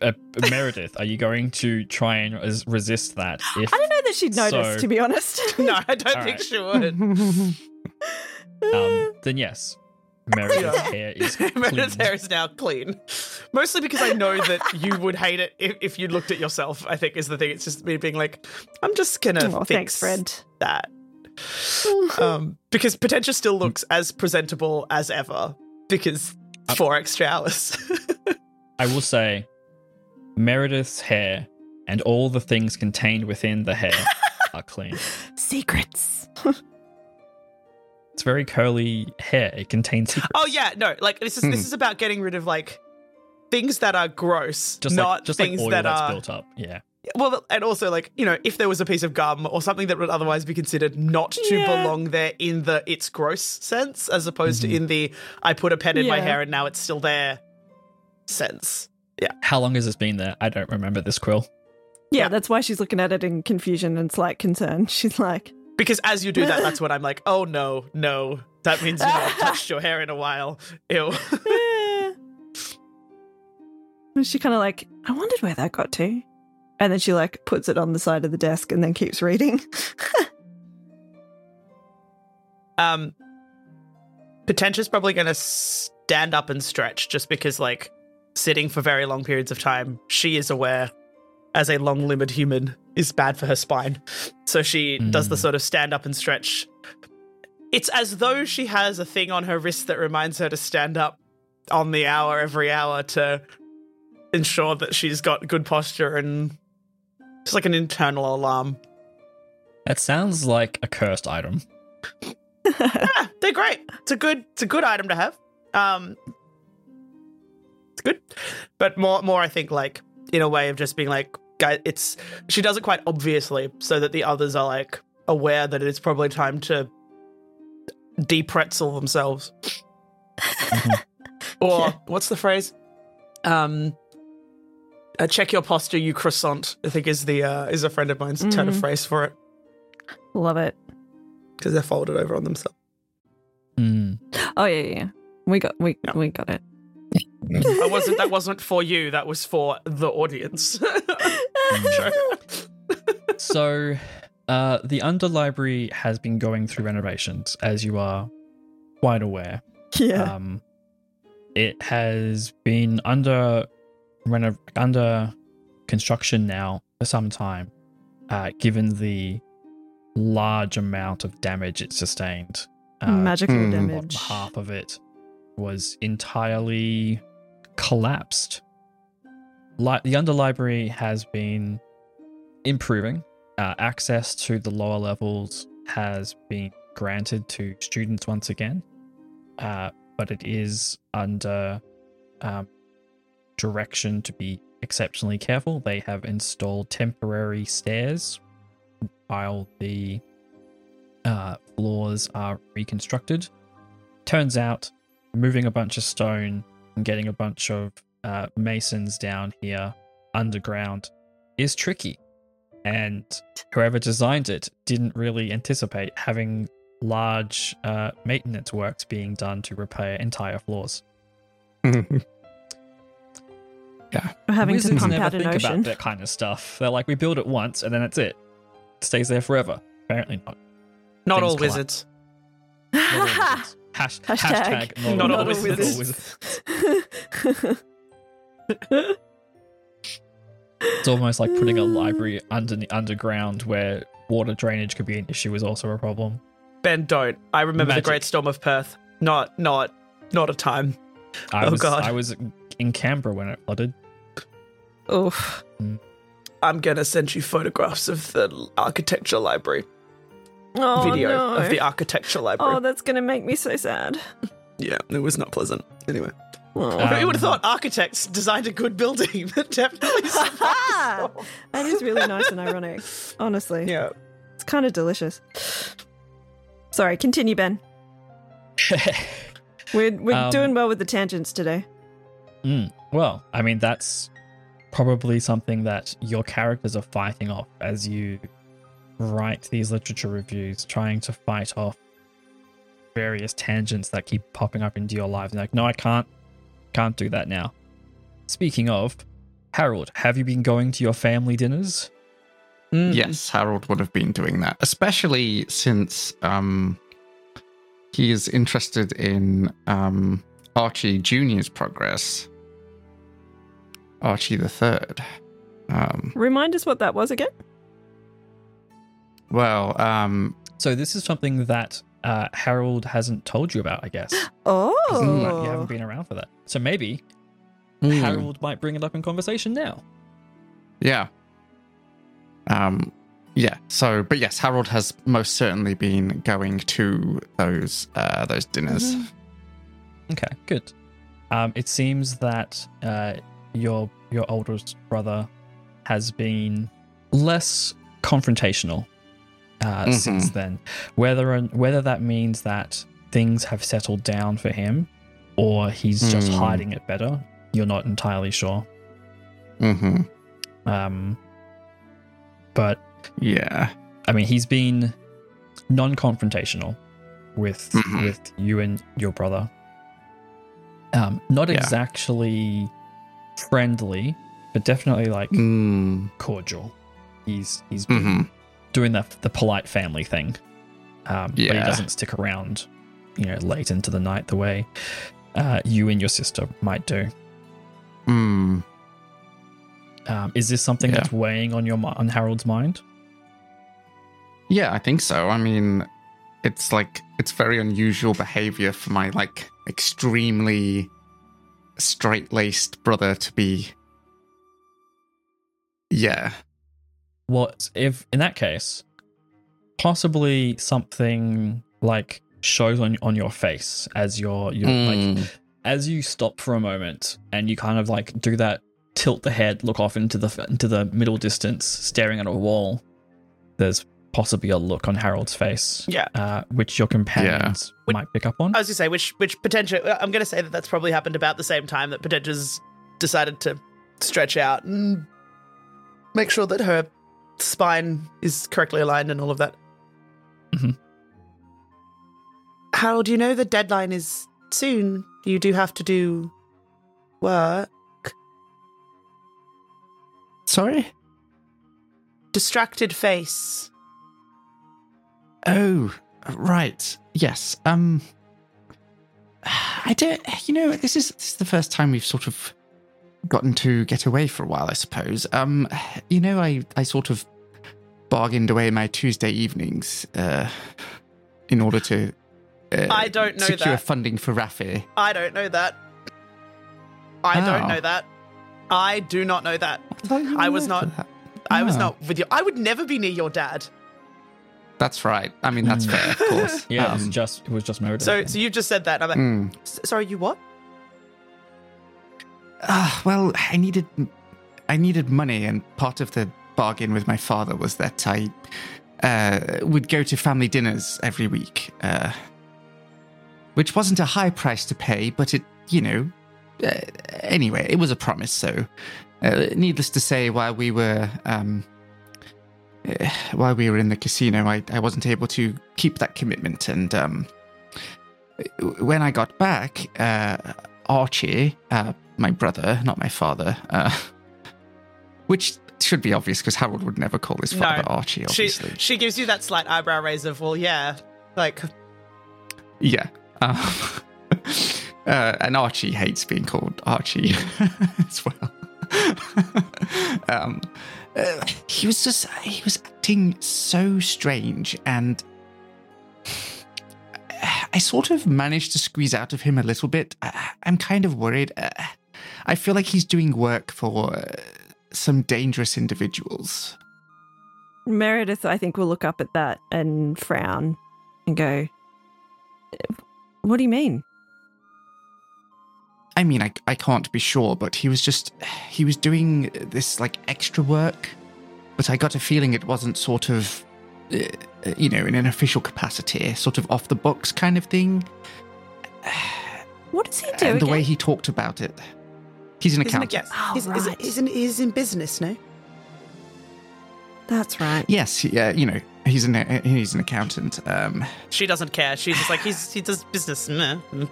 uh, Meredith, are you going to try and res- resist that? If I don't know that she'd notice So- to be honest. No, I don't think right. she would. um, then yes, Meredith's Yeah. hair is Meredith's hair is now clean. Mostly because I know that you would hate it if, if you looked at yourself. I think is the thing. It's just me being like, I'm just gonna Oh, fix thanks, Fred. that. um, because Potentia still looks as presentable as ever because Uh, four extra hours. I will say, Meredith's hair and all the things contained within the hair are clean. Secrets. It's very curly hair. It contains secrets. oh yeah, no, like this is this is about getting rid of like things that are gross, just not like just like things oil that that's are built up. Yeah. well, and also like you know, if there was a piece of gum or something that would otherwise be considered not to Yeah. belong there in the it's gross sense, as opposed Mhm. to in the I put a pen in my hair and now it's still there sense. Yeah. How long has this been there? I don't remember this quill. Yeah, Yeah. that's why she's looking at it in confusion and slight concern. She's like, Because as you do that, that's when I'm like, oh no, no. That means you've not touched your hair in a while. Ew. And she kind of like, I wondered where that got to. And then she like puts it on the side of the desk and then keeps reading. Um, Potentia's probably going to stand up and stretch just because, like, sitting for very long periods of time, she is aware, as a long limbed human, is bad for her spine. So she does the Mm. sort of stand up and stretch. It's as though she has a thing on her wrist that reminds her to stand up on the hour every hour to ensure that she's got good posture and just like an internal alarm. That sounds like a cursed item. ah, they're great. It's a good it's a good item to have. Um it's good. But more more I think like in a way of just being like guy it's she does it quite obviously so that the others are like aware that it's probably time to de-pretzel themselves. or Yeah. what's the phrase? Um uh, check your posture, you croissant. I think is the uh, is a friend of mine's turn of Mhm. phrase for it Love it. because they're folded over on themselves. Mm. Oh yeah, yeah, yeah. We got we Yeah. we got it. I wasn't. That wasn't for you. That was for the audience. So uh, the underlibrary has been going through renovations, as you are quite aware. yeah. Um, it has been under reno- under construction now for some time, uh, given the large amount of damage it sustained. Uh, Magical more than damage. half of it was entirely collapsed. Li- the underlibrary has been improving. Uh, access to the lower levels has been granted to students once again, uh, but it is under um, direction to be exceptionally careful. They have installed temporary stairs while the uh, floors are reconstructed. Turns out, moving a bunch of stone and getting a bunch of uh, masons down here underground is tricky. And whoever designed it didn't really anticipate having large uh, maintenance works being done to repair entire floors. We're having to Wizards pump never out an think ocean. about that kind of stuff. They're like, we build it once and then that's it. It stays there forever. Apparently not. Not Things all collapse. wizards. Not all wizards. Hash, Hashtag hashtag not, not all all wizards. wizards. It's almost like putting a library under the underground where water drainage could be an issue is also a problem. Ben, don't. I remember Magic. the Great Storm of Perth. Not, not, not a time. I Oh, was God. I was in Canberra when it flooded. Oof. Mm. I'm gonna send you photographs of the architecture library Oh, video no. of the architecture library. Oh, that's gonna make me so sad. yeah, it was not pleasant. Anyway, Oh. Who would have Um, thought architects designed a good building that definitely survived? that is really nice and ironic. Honestly, yeah. it's kind of delicious. Sorry, continue, Ben. We're we're Um, doing well with the tangents today. Mm, well, I mean, that's probably something that your characters are fighting off as you write these literature reviews, trying to fight off various tangents that keep popping up into your lives. And like, no, I can't, can't do that now. Speaking of, Harold, have you been going to your family dinners? Mm. Yes, Harold would have been doing that, especially since um, he is interested in um, Archie Junior's progress. Archie the Third. Um, Remind us what that was again. Well, um, So this is something that uh, Harold hasn't told you about, I guess. Oh, You haven't been around for that. So maybe hmm, Harold might bring it up in conversation now. yeah, um, yeah. So, but yes, Harold has most certainly been going to those uh, those dinners. Okay, good. Um, it seems that uh, your your oldest brother has been less confrontational uh, Mhm. since then. Whether whether that means that things have settled down for him, or he's just Hmm. hiding it better, you're not entirely sure. Mm-hmm. Um, but Yeah. I mean, he's been non-confrontational with Mhm. with you and your brother. Um, not Yeah. exactly friendly, but definitely like Mm. cordial. He's he's been hmm doing the the polite family thing. Um, but he doesn't stick around, you know, late into the night the way uh, you and your sister might do. Mm. Um, is this something Yeah. that's weighing on your on Harold's mind? Yeah, I think so. I mean, it's like it's very unusual behavior for my like extremely straight-laced brother to be. Yeah. What if in that case, possibly something like shows on on your face as you're you are like Mm. as you stop for a moment and you kind of like do that tilt the head, look off into the into the middle distance, staring at a wall. There's possibly a look on Harold's face, Yeah. uh, which your companions Would- might pick up on. I was gonna say which which potential. I'm gonna say that that's probably happened about the same time that Potentia's decided to stretch out and make sure that her spine is correctly aligned and all of that. Mhm. Harold, you know the deadline is soon. You do have to do work. Sorry. Distracted face. Oh, right. Yes. Um. I don't. You know, this is this is the first time we've sort of gotten to get away for a while. I suppose. Um. You know, I I sort of bargained away my Tuesday evenings, uh, in order to. Uh, I don't know secure that. funding for Rafi. I don't know that. I Oh. don't know that. I do not know that. thought you I was not- that. I was Oh. not with you. I would never be near your dad. That's right. I mean, that's fair, of course. yeah, it was Um, just it was just Meredith. So, so you've just said that. and I'm like, mm. Sorry, you what? Ah, well, I needed, I needed money, and part of the bargain with my father was that I uh, would go to family dinners every week, uh, which wasn't a high price to pay, but it, you know, uh, anyway, it was a promise. So, uh, needless to say, while we were, um, uh, while we were in the casino, I, I wasn't able to keep that commitment, and um, when I got back, uh, Archie, uh, my brother, not my father, uh, which should be obvious because Harold would never call his No. father Archie, She obviously. she gives you that slight eyebrow raise of, well, yeah, like Yeah. Um, uh, and Archie hates being called Archie as well. um, uh, he was just, he was acting so strange and I sort of managed to squeeze out of him a little bit. I, I'm kind of worried. Uh, I feel like he's doing work for uh, some dangerous individuals. Meredith, I think, will look up at that and frown and go, What do you mean? I mean, I, I can't be sure, but he was just, he was doing this like extra work, but I got a feeling it wasn't sort of, uh, you know, in an official capacity, sort of off the books kind of thing. What does he do? and the way he talked about it. He's an he's in, accountant. Oh, he's, he's, right. he's, in, he's in business, no? That's right. Yes, he, uh, you know, he's an he's an accountant. Um, She doesn't care. She's just like he's he does business. Mm,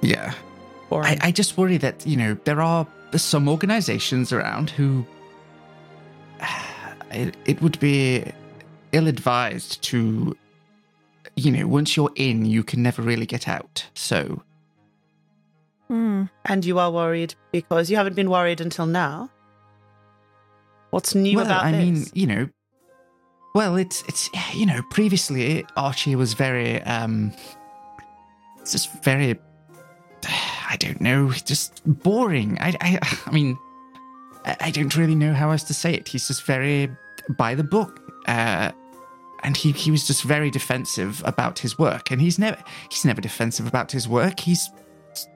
yeah, Boring. I, I just worry that you know there are some organizations around who it, it would be ill-advised to you know once you're in you can never really get out so Hmm. and you are worried because you haven't been worried until now. What's new well about i this? mean you know well it's it's you know previously archie was very um it's just very i don't know just boring i i, I mean I, I don't really know how else to say it he's just very by the book uh and he, he was just very defensive about his work and he's never he's never defensive about his work he's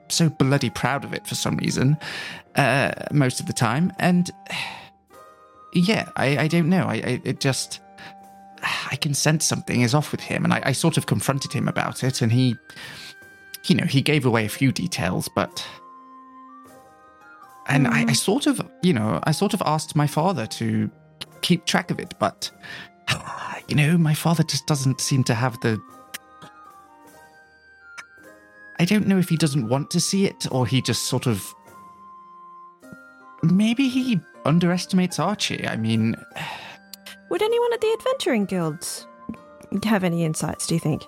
so bloody proud of it for some reason uh most of the time and yeah, I, I don't know. I, I it just I can sense something is off with him, and I, I sort of confronted him about it, and he, you know, he gave away a few details, but and I, I Mm. sort of, you know, I sort of asked my father to keep track of it, but you know, my father just doesn't seem to have the. I don't know if he doesn't want to see it or he just sort of. Maybe he underestimates Archie. I mean, Would anyone at the Adventuring Guilds have any insights, do you think?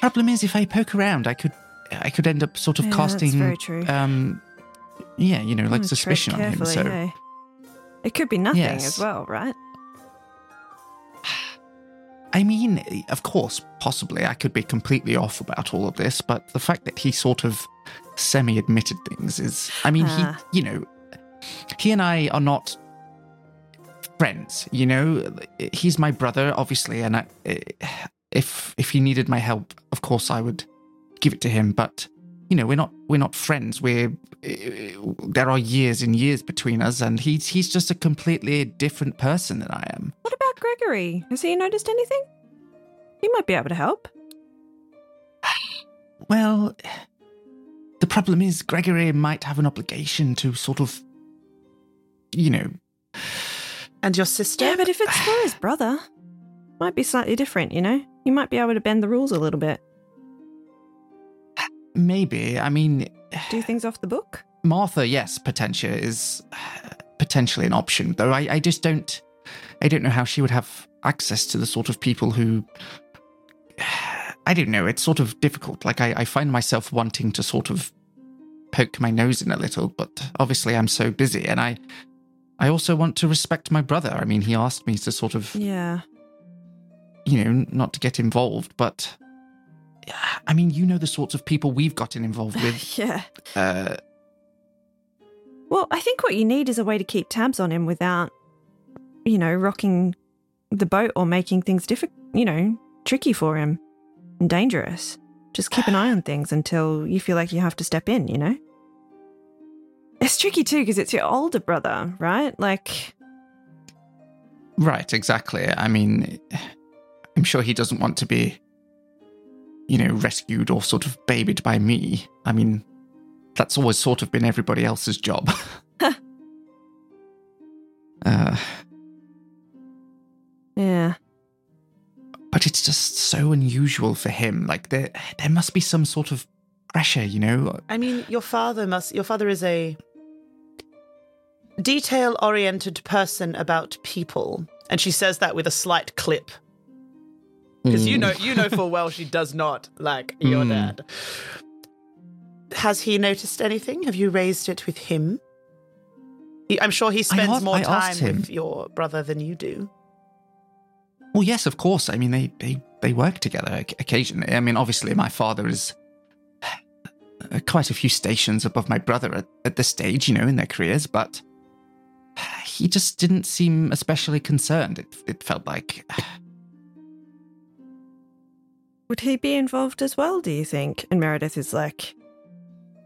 problem is if I poke around, I could, I could end up sort of Yeah, casting, that's very true. um, yeah, you know, like Hmm, suspicion on him. So hey? It could be nothing Yes. as well, right? I mean, of course, possibly I could be completely off about all of this, but the fact that he sort of semi admitted things is. I mean, Ah. he, you know, he and I are not friends, you know? He's my brother, obviously, and I, if if he needed my help, of course I would give it to him, but. You know, we're not we're not friends. We're uh, there are years and years between us, and he's he's just a completely different person than I am. What about Gregory? Has he noticed anything? He might be able to help. Well, the problem is Gregory might have an obligation to sort of, you know, And your sister? Yeah, but if it's for his brother, might be slightly different, you know? You might be able to bend the rules a little bit. Maybe. I mean, Do things off the book. Martha, yes, Potentia is uh, potentially an option, though I, I just don't, I don't know how she would have access to the sort of people who. I don't know. It's sort of difficult. Like I, I find myself wanting to sort of poke my nose in a little, but obviously I'm so busy, and I, I also want to respect my brother. I mean, he asked me to sort of Yeah. you know, not to get involved, but I mean, you know the sorts of people we've gotten involved with. yeah. Uh, Well, I think what you need is a way to keep tabs on him without, you know, rocking the boat or making things difficult, you know, tricky for him and dangerous. Just keep an eye on things until you feel like you have to step in, you know? It's tricky too because it's your older brother, right? Like, right, exactly. I mean, I'm sure he doesn't want to be, you know, rescued or sort of babied by me. I mean, that's always sort of been everybody else's job. uh, yeah. but it's just so unusual for him. Like there, there must be some sort of pressure, you know. I mean, your father must. Your father is a detail-oriented person about people, and she says that with a slight clip because you Mm. know, you know full well she does not like your Mm. dad. Has he noticed anything? Have you raised it with him? He- I'm sure he spends asked- more I time him. with your brother than you do. Well, yes, of course. I mean, they they they work together occasionally. I mean, obviously, my father is uh, quite a few stations above my brother at, at this stage, you know, in their careers, but he just didn't seem especially concerned. It it felt like Would he be involved as well, do you think? And Meredith is like,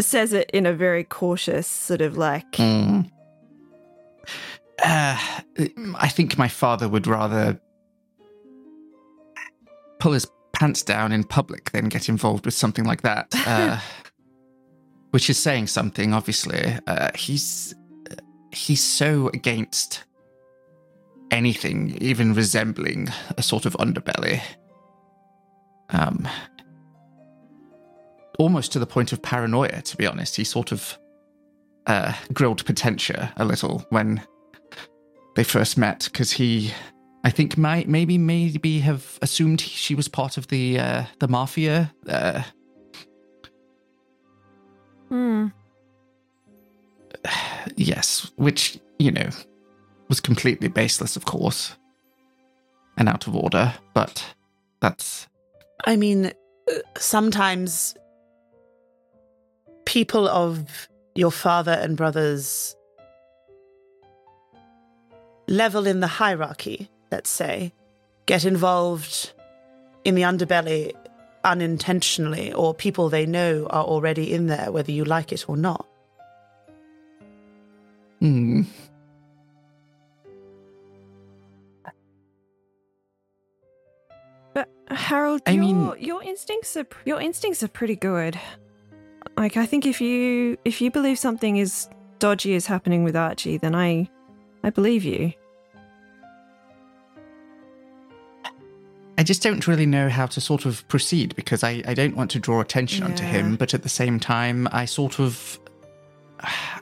says it in a very cautious, sort of like, Mm. Uh, I think my father would rather pull his pants down in public than get involved with something like that. Uh, which is saying something, obviously. Uh, he's he's so against anything even resembling a sort of underbelly. Um, almost to the point of paranoia, to be honest. He sort of uh, grilled Potentia a little when they first met because he, I think, might maybe maybe have assumed she was part of the uh, the mafia. Uh, hmm. yes, which you know was completely baseless, of course, and out of order. But that's I mean, uh, sometimes people of your father and brother's level in the hierarchy, let's say, get involved in the underbelly unintentionally, or people they know are already in there, whether you like it or not. hmm. Harold, I your mean- your instincts are your instincts are pretty good. Like I think if you if you believe something is dodgy is happening with Archie, then I I believe you. I just don't really know how to sort of proceed because I, I don't want to draw attention onto him, but at the same time, I sort of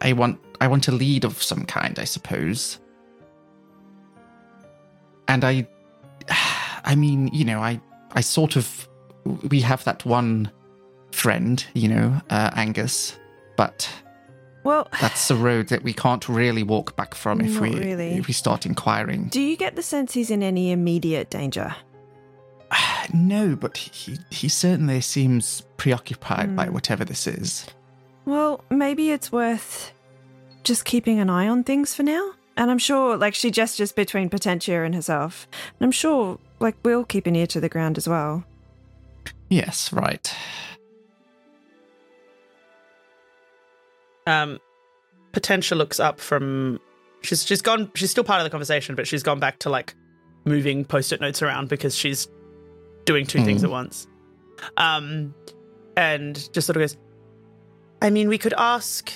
I want I want a lead of some kind, I suppose. And I I mean, you know, I I sort of we have that one friend, you know, uh, Angus, but Well, that's a road that we can't really walk back from if we really. if we start inquiring. do you get the sense he's in any immediate danger? No, but he he certainly seems preoccupied by Hmm. whatever this is. Well, maybe it's worth just keeping an eye on things for now. And I'm sure, like, she gestures between Potentia and herself. And I'm sure, like, we'll keep an ear to the ground as well. Yes, right. Um, Potentia looks up from. She's she's gone. She's still part of the conversation, but she's gone back to like moving post-it notes around because she's doing two things Mm. at once. Um, and just sort of goes. I mean, we could ask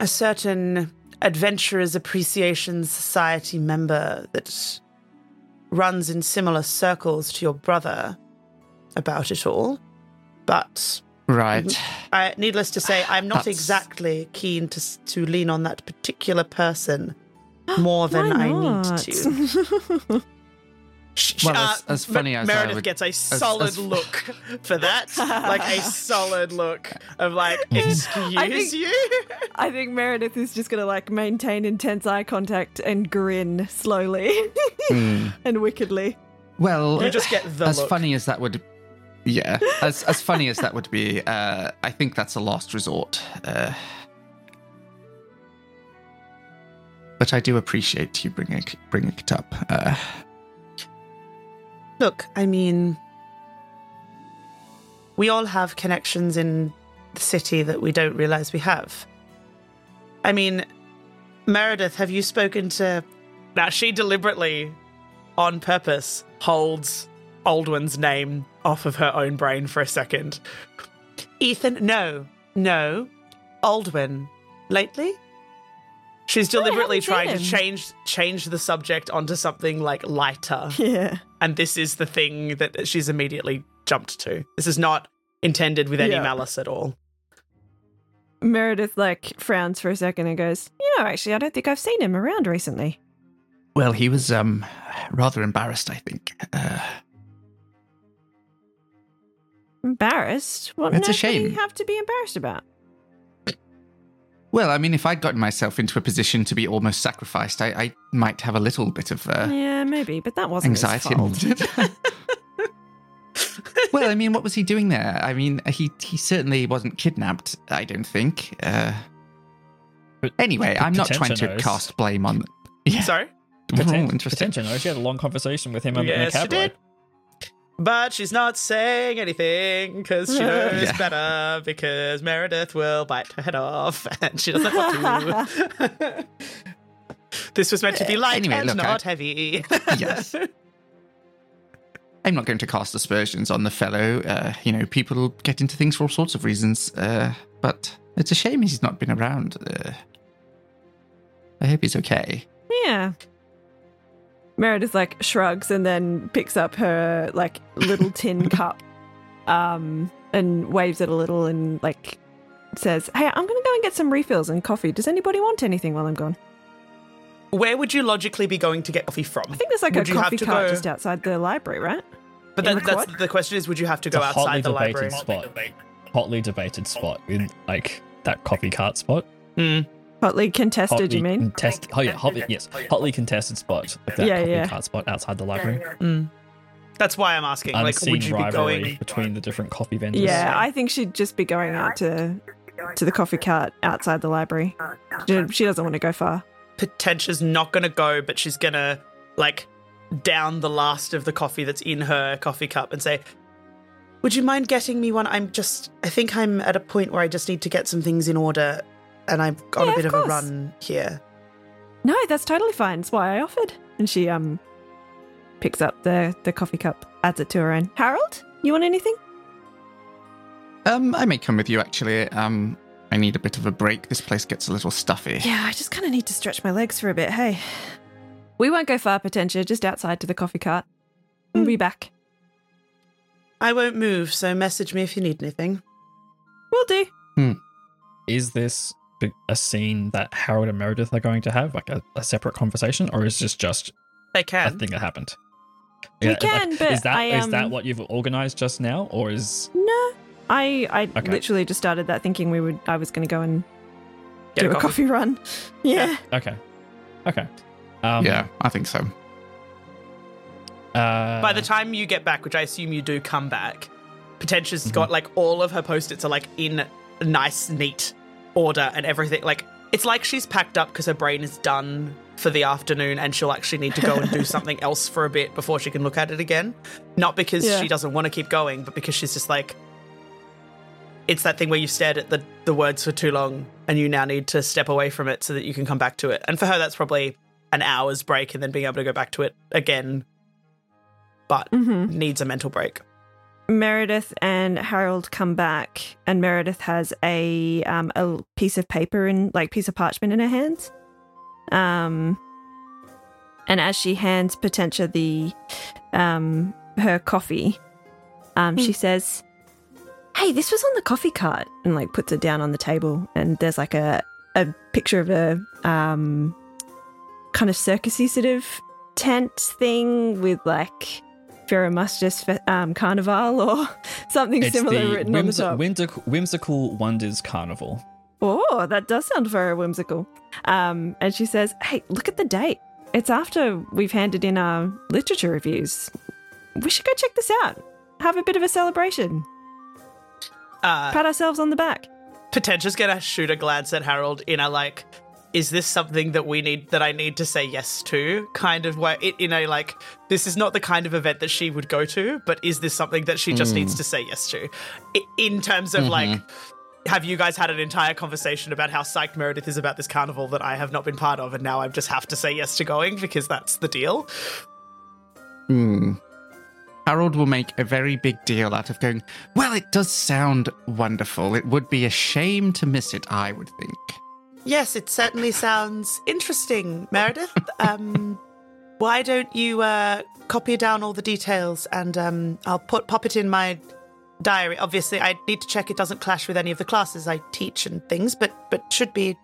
a certain Adventurers Appreciation Society member that runs in similar circles to your brother about it all, but Right. I, needless to say, I'm not That's- exactly keen to to lean on that particular person more than I need to. Sh- Well, uh, as- as Me- funny as I Meredith would- gets a solid as- look for that, like a solid look of like, excuse think- you. I think Meredith is just going to, like, maintain intense eye contact and grin slowly Hmm. and wickedly. Well, You just get the as look. funny as that would, yeah, as as funny as that would be, uh, I think that's a last resort. Uh, but I do appreciate you bringing bringing it up. Uh, Look, I mean, we all have connections in the city that we don't realize we have. I mean, Meredith, have you spoken to. Now, she deliberately, on purpose, holds Aldwin's name off of her own brain for a second. Ethan, no, no, Aldwin. Lately? She's deliberately haven't trying to change change the subject onto something like lighter Yeah. and this is the thing that she's immediately jumped to. This is not intended with any Yeah. malice at all. Meredith, like, frowns for a second and goes, You know, actually, I don't think I've seen him around recently. well, he was um rather embarrassed, I think. Uh, Embarrassed? What It's a on earth shame. have to be embarrassed about? Well, I mean, if I'd gotten myself into a position to be almost sacrificed, I, I might have a little bit of uh, yeah, maybe, but that wasn't his anxiety fault. well, I mean, what was he doing there? I mean, he he certainly wasn't kidnapped. I don't think. Uh, But anyway, I'm not trying to knows. cast blame on. Yeah, Sorry? Oh, Poten- interesting. Potentia knows. She had a long conversation with him in a yes, she cab did. Ride. But she's not saying anything because she knows Yeah. better because Meredith will bite her head off and she doesn't want to. this was meant to be light Anyway, and look, not I- heavy. Yes. I'm not going to cast aspersions on the fellow. Uh, you know, people get into things for all sorts of reasons. Uh, but it's a shame he's not been around. Uh, I hope he's okay. Yeah. Meredith like shrugs and then picks up her like little tin cup um and waves it a little and like says, "Hey, I'm going to go and get some refills and coffee. Does anybody want anything while I'm gone?" Where would you logically be going to get coffee from? I think there's like Would a coffee cart go- just outside the library, right? But in that, the that's quad? the question is, would you have to It's go hotly outside the library? debated spot. Hotly debated spot in like that coffee cart spot. Hmm. Hotly contested, Hotly you mean? Contest- oh yeah, hotly, yes, hotly contested spot. Like that Yeah, coffee yeah. cart spot outside the library. Mm. That's why I'm asking. Like, Unseen would you be rivalry going? between the different coffee vendors. Yeah, I think she'd just be going out to to the coffee cart outside the library. She- She doesn't want to go far. Potentia's not going to go, but she's going to like down the last of the coffee that's in her coffee cup and say, "Would you mind getting me one? I'm just. I think I'm at a point where I just need to get some things in order, and I've got Yeah, a bit of of, a run here." No, that's totally fine. That's why I offered. And she um picks up the the coffee cup, adds it to her own. Harold, you want anything? Um, I may come with you actually. Um, I need a bit of a break. This place gets a little stuffy. Yeah, I just kind of need to stretch my legs for a bit. Hey, we won't go far, Potentia. Just outside to the coffee cart. We'll be back. I won't move, so message me if you need anything. We'll do. Hmm. Is this b- a scene that Harold and Meredith are going to have, like a, a separate conversation, or is this just They a can. thing that happened? We like, can, but is that I, is that um, what you've organized just now, or is No, I I Okay. literally just started that thinking we would. I was going to go and Get do a a coffee, run. Yeah. okay, okay? Um, yeah, I think so. Uh, By the time you get back, which I assume you do come back, Potentia's Mhm. got like all of her post-its are like in nice, neat order and everything. Like it's like she's packed up because her brain is done for the afternoon and she'll actually need to go and do something else for a bit before she can look at it again. Not because Yeah. she doesn't want to keep going, but because she's just like it's that thing where you've stared at the, the words for too long and you now need to step away from it so that you can come back to it. And for her that's probably an hour's break and then being able to go back to it again. But hmm needs a mental break. Meredith and Harold come back, and Meredith has a um a piece of paper and like piece of parchment in her hands. Um, and as she hands Potentia the um her coffee, um she says, "Hey, this was on the coffee cart," and like puts it down on the table. And there's like a a picture of a um kind of circusy sort of tent thing with like Ferromustus fe- um, Carnival or something it's similar the written on the whimsi- top. whimsical, whimsical Wonders Carnival. Oh, that does sound very whimsical. Um, and she says, Hey, look at the date. It's after we've handed in our literature reviews. We should go check this out. Have a bit of a celebration. Uh, Pat ourselves on the back. Potentia's gonna shoot a glance at Harold in a like, is this something that we need that I need to say yes to kind of where It, in a like, this is not the kind of event that she would go to, but is this something that she just needs to say yes to? In terms of like. Have you guys had an entire conversation about how psyched Meredith is about this carnival that I have not been part of, and now I just have to say yes to going because that's the deal? Hmm. Harold will make a very big deal out of going, Well, it does sound wonderful. It would be a shame to miss it, I would think. Yes, it certainly sounds interesting, Meredith. um, why don't you uh, copy down all the details and um, I'll put pop it in my diary. Obviously, I need to check it doesn't clash with any of the classes I teach and things, but but should be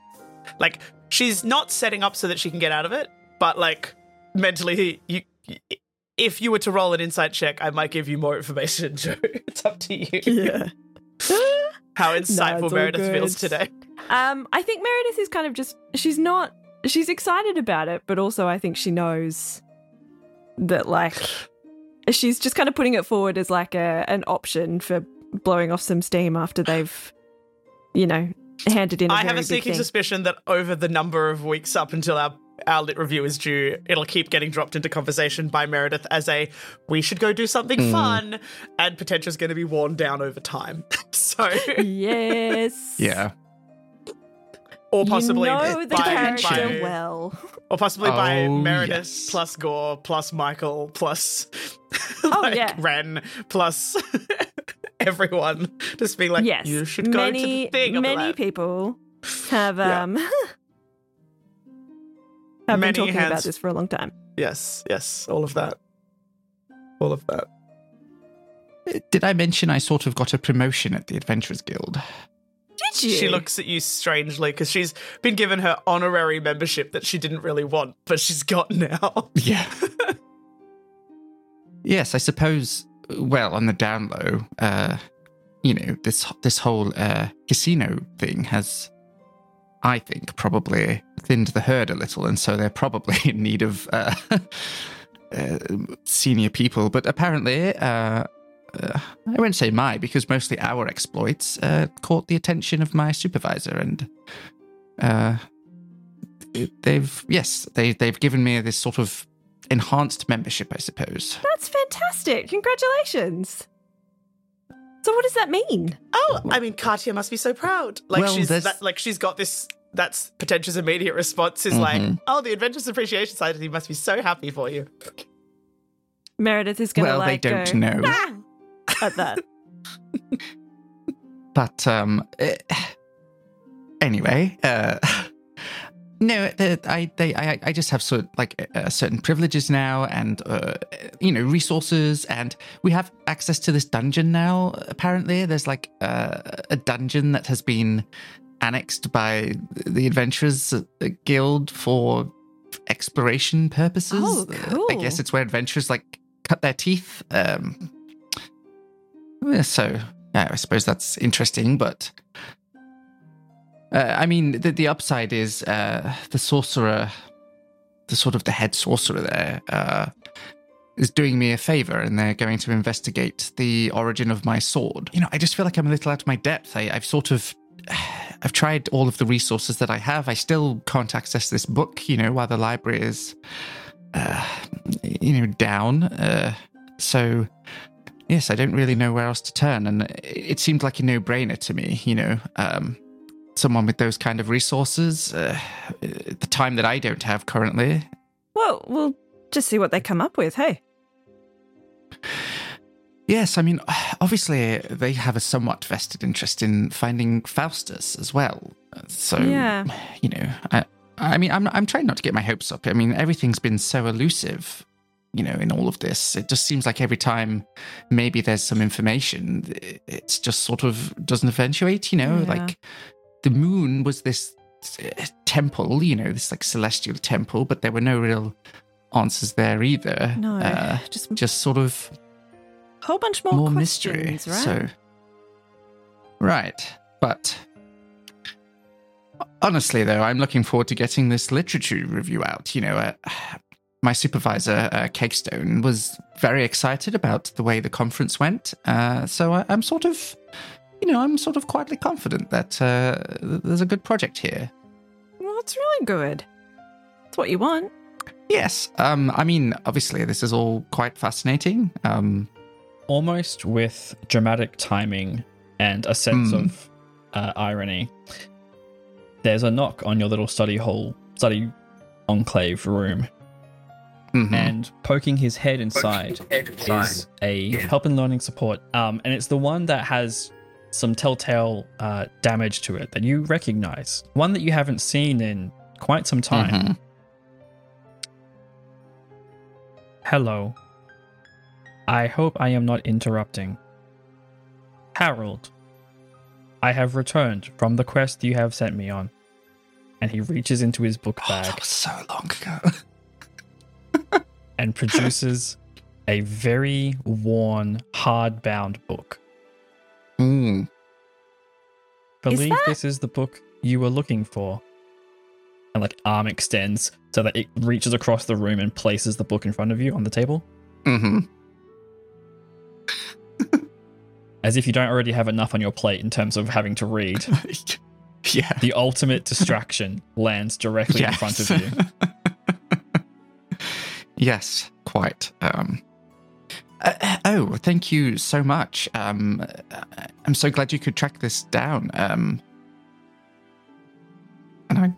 like she's not setting up so that she can get out of it, but like mentally, you. If you were to roll an insight check, I might give you more information, Joe. It's up to you. Yeah. How insightful all Meredith feels today. Um, I think Meredith is kind of just she's not she's excited about it, but also I think she knows that like she's just kind of putting it forward as like a an option for blowing off some steam after they've you know handed in. I I have a sneaking suspicion that over the number of weeks up until our our lit review is due, it'll keep getting dropped into conversation by Meredith as a we should go do something Mm. fun, and Potentia's going to be worn down over time. so, yes. Yeah. You or possibly know the by, character by- well. or possibly by Oh, Meredith yes. plus Gore plus Michael plus Oh, like yeah. Ren plus everyone, just being like, yes. you should go many, to the thing. Be Many like, people have Yeah. um have Many been talking about this for a long time. Yes, yes, all of that, all of that. Did I mention I sort of got a promotion at the Adventurers Guild? Did you? She looks at you strangely because she's been given her honorary membership that she didn't really want, but she's got now. Yeah. yes, I suppose. Well, on the down low, uh, you know, this this whole uh, casino thing has, I think, probably thinned the herd a little, and so they're probably in need of uh, uh, senior people. But apparently, uh, uh, I won't say my, because mostly our exploits uh, caught the attention of my supervisor, and uh, they've yes, they they've given me this sort of enhanced membership, I suppose. That's fantastic. Congratulations. So what does that mean? Oh, I mean, Katya must be so proud. Like Well, she's that, like she's got this. That's Potentia's immediate response is like, Mhm. "Oh, the Adventures Appreciation Society must be so happy for you." Meredith is going to Well, like they don't go, know. "Ah," at that. but um, eh, anyway, uh, no, I they I, I just have sort of like uh, certain privileges now, and uh, you know resources, and we have access to this dungeon now. Apparently, there's like uh, a dungeon that has been annexed by the Adventurers Guild for exploration purposes. Oh, Uh, I guess it's where adventurers like cut their teeth. Um, so yeah, I suppose that's interesting, but uh, I mean, the, the upside is uh, the sorcerer, the sort of the head sorcerer there, uh, is doing me a favor, and they're going to investigate the origin of my sword. You know, I just feel like I'm a little out of my depth. I, I've sort of. I've tried all of the resources that I have. I still can't access this book, you know, while the library is, uh, you know, down. Uh, so, yes, I don't really know where else to turn. And it seemed like a no brainer to me, you know. Um, someone with those kind of resources, uh, the time that I don't have currently. Well, we'll just see what they come up with. Hey. Yes, I mean, obviously they have a somewhat vested interest in finding Faustus as well. So, Yeah. you know, I, I mean, I'm I'm trying not to get my hopes up. I mean, everything's been so elusive, you know, in all of this. It just seems like every time maybe there's some information, it- it's just sort of doesn't eventuate. You know, Yeah. like the moon was this uh, temple, you know, this like celestial temple, but there were no real answers there either. No. Uh, just just sort of a whole bunch more, more mystery. questions, right? So, right, but honestly, though, I'm looking forward to getting this literature review out. You know, uh, my supervisor, uh, Cakestone, was very excited about the way the conference went. Uh, so I, I'm sort of, you know, I'm sort of quietly confident that uh, there's a good project here. well, it's really good. It's what you want. Yes, um, I mean, obviously, this is all quite fascinating. Um, almost with dramatic timing and a sense Hmm. of uh, irony. There's a knock on your little study hall, study enclave room, mhm. and poking his head inside is a help and learning support. Um, and it's the one that has some telltale uh, damage to it that you recognize, one that you haven't seen in quite some time. Mhm. Hello. I hope I am not interrupting. Harold, I have returned from the quest you have sent me on. And he reaches into his book Oh, that bag was so long ago. and produces a very worn, hard-bound book. Mm. Believe that- this is the book you were looking for. And like arm extends so that it reaches across the room and places the book in front of you on the table, hmm as if you don't already have enough on your plate in terms of having to read. yeah. the ultimate distraction lands directly in front of you. Yes, quite. Um, uh, oh, thank you so much. Um, uh, I'm so glad you could track this down. Um, and I,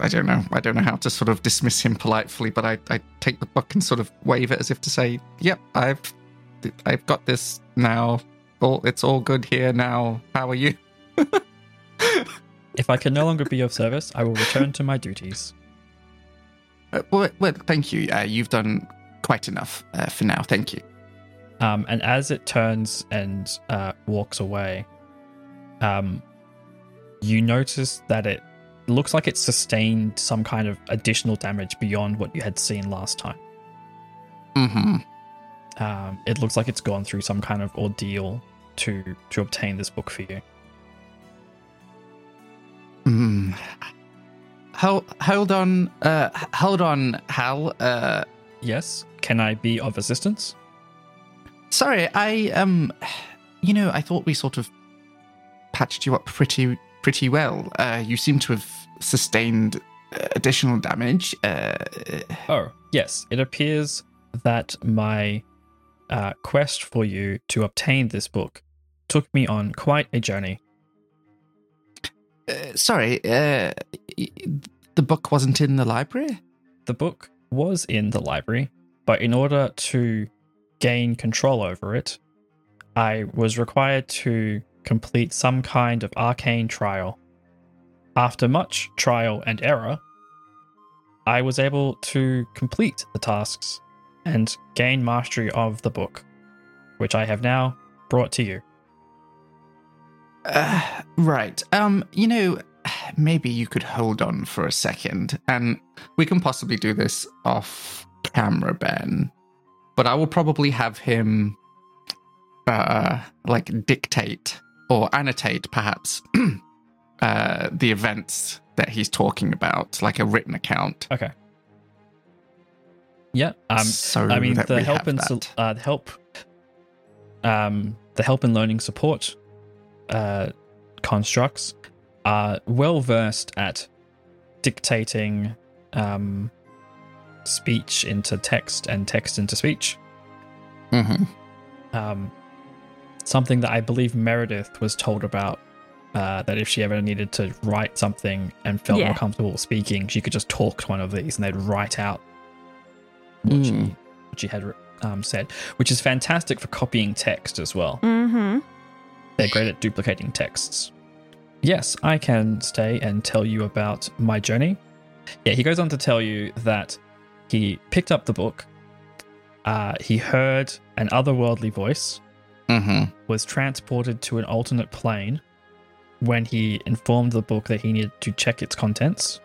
I don't know. I don't know how to sort of dismiss him politely, but I, I take the book and sort of wave it as if to say, "Yep, I've, I've got this now. All it's all good here now. How are you?" If I can no longer be of service, I will return to my duties. Uh, well, well, thank you. Uh, you've done quite enough uh, for now. Thank you. Um, and as it turns and uh, walks away, um, you notice that it looks like it sustained some kind of additional damage beyond what you had seen last time. hmm Um, it looks like it's gone through some kind of ordeal to to obtain this book for you. Mm. Hold, hold on, uh, hold on, Hal. Uh, Yes, can I be of assistance? sorry, I um, you know, I thought we sort of patched you up pretty, pretty well. Uh, you seem to have sustained uh, additional damage. Uh, Oh, yes. It appears that my uh, quest for you to obtain this book took me on quite a journey. Uh, sorry, uh, the book wasn't in the library. The book was in the library, but in order to gain control over it, I was required to complete some kind of arcane trial. After much trial and error, I was able to complete the tasks and gain mastery of the book, which I have now brought to you. Uh, right. Um, you know, maybe you could hold on for a second, and we can possibly do this off camera, Ben. But I will probably have him, uh, like dictate or annotate, perhaps, uh, the events that he's talking about, like a written account. Okay. Yeah. Um. so I mean, the help and uh, the help, um, the help and learning support, uh, constructs are well versed at dictating, um, speech into text and text into speech. Mhm. Um, something that I believe Meredith was told about. Uh, that if she ever needed to write something and felt Yeah. more comfortable speaking, she could just talk to one of these and they'd write out what she Mm. what she had um, said, which is fantastic for copying text as well. Mm-hmm. They're great at duplicating texts. Yes, I can stay and tell you about my journey. Yeah, he goes on to tell you that he picked up the book, uh, he heard an otherworldly voice, Mhm. was transported to an alternate plane when he informed the book that he needed to check its contents.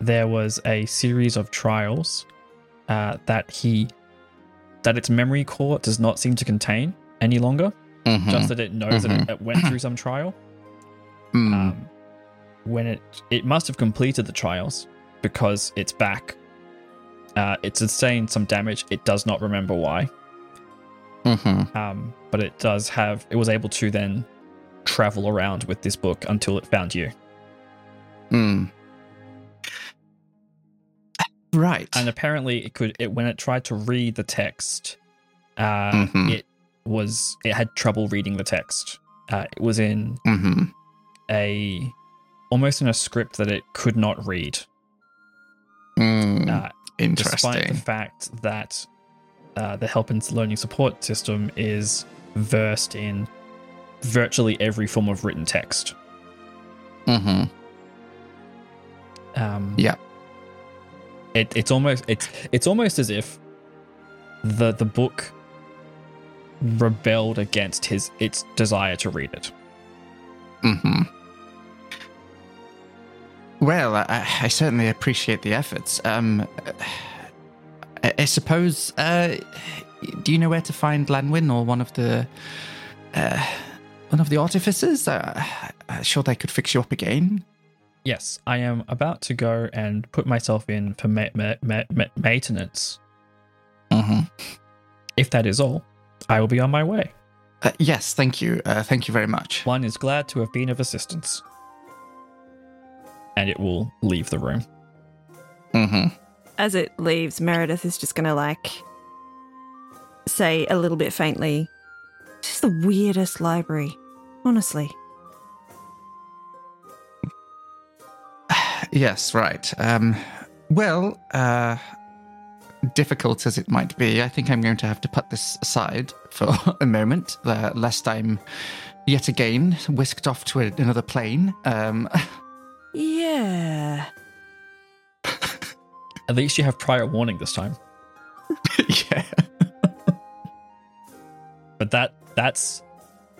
There was a series of trials uh, that he that its memory core does not seem to contain any longer. Mhm. Just that it knows that it, it went through some trial. Mm. Um, when it it must have completed the trials because it's back. Uh, it's sustained some damage. It does not remember why. Mhm. um, but it does have it was able to then travel around with this book until it found you Mm. Right. and apparently it could it when it tried to read the text uh Mhm. it was it had trouble reading the text. Uh, it was in hmm a almost in a script that it could not read. Mm. uh, despite the fact that uh, the help and learning support system is versed in virtually every form of written text. Hmm Um, Yeah. It, it's almost it's it's almost as if the the book rebelled against his its desire to read it. hmm Well, I, I certainly appreciate the efforts. Um, I, I suppose. Uh, do you know where to find Lanwin or one of the uh, one of the artificers? Uh, I'm sure they could fix you up again. Yes, I am about to go and put myself in for ma- ma- ma- ma- maintenance. hmm If that is all, I will be on my way. Uh, yes, thank you. Uh, thank you very much. One is glad to have been of assistance, and it will leave the room. hmm As it leaves, Meredith is just going to like say a little bit faintly, This is the weirdest library, honestly. Yes, right. Um, well, uh, difficult as it might be, I think I'm going to have to put this aside for a moment, uh, lest I'm yet again whisked off to a, another plane. Um, Yeah. At least you have prior warning this time. yeah. But that that's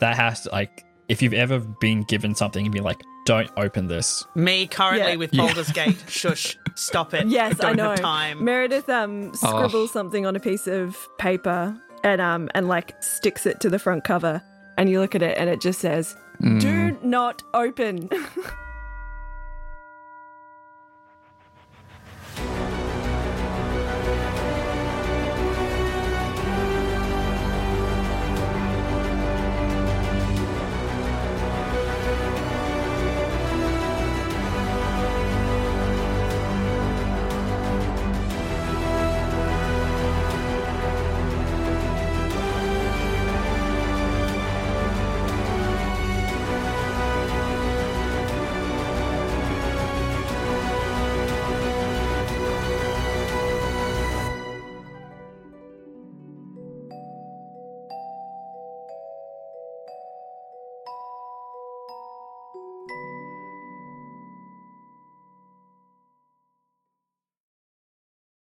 that has to like if you've ever been given something and be like, don't open this. Me currently Yeah. with Yeah. Gate. Shush. Stop it. Yes, I I don't know. have time. Meredith um scribbles Oh. something on a piece of paper and um and like sticks it to the front cover and you look at it and it just says Mm. do not open.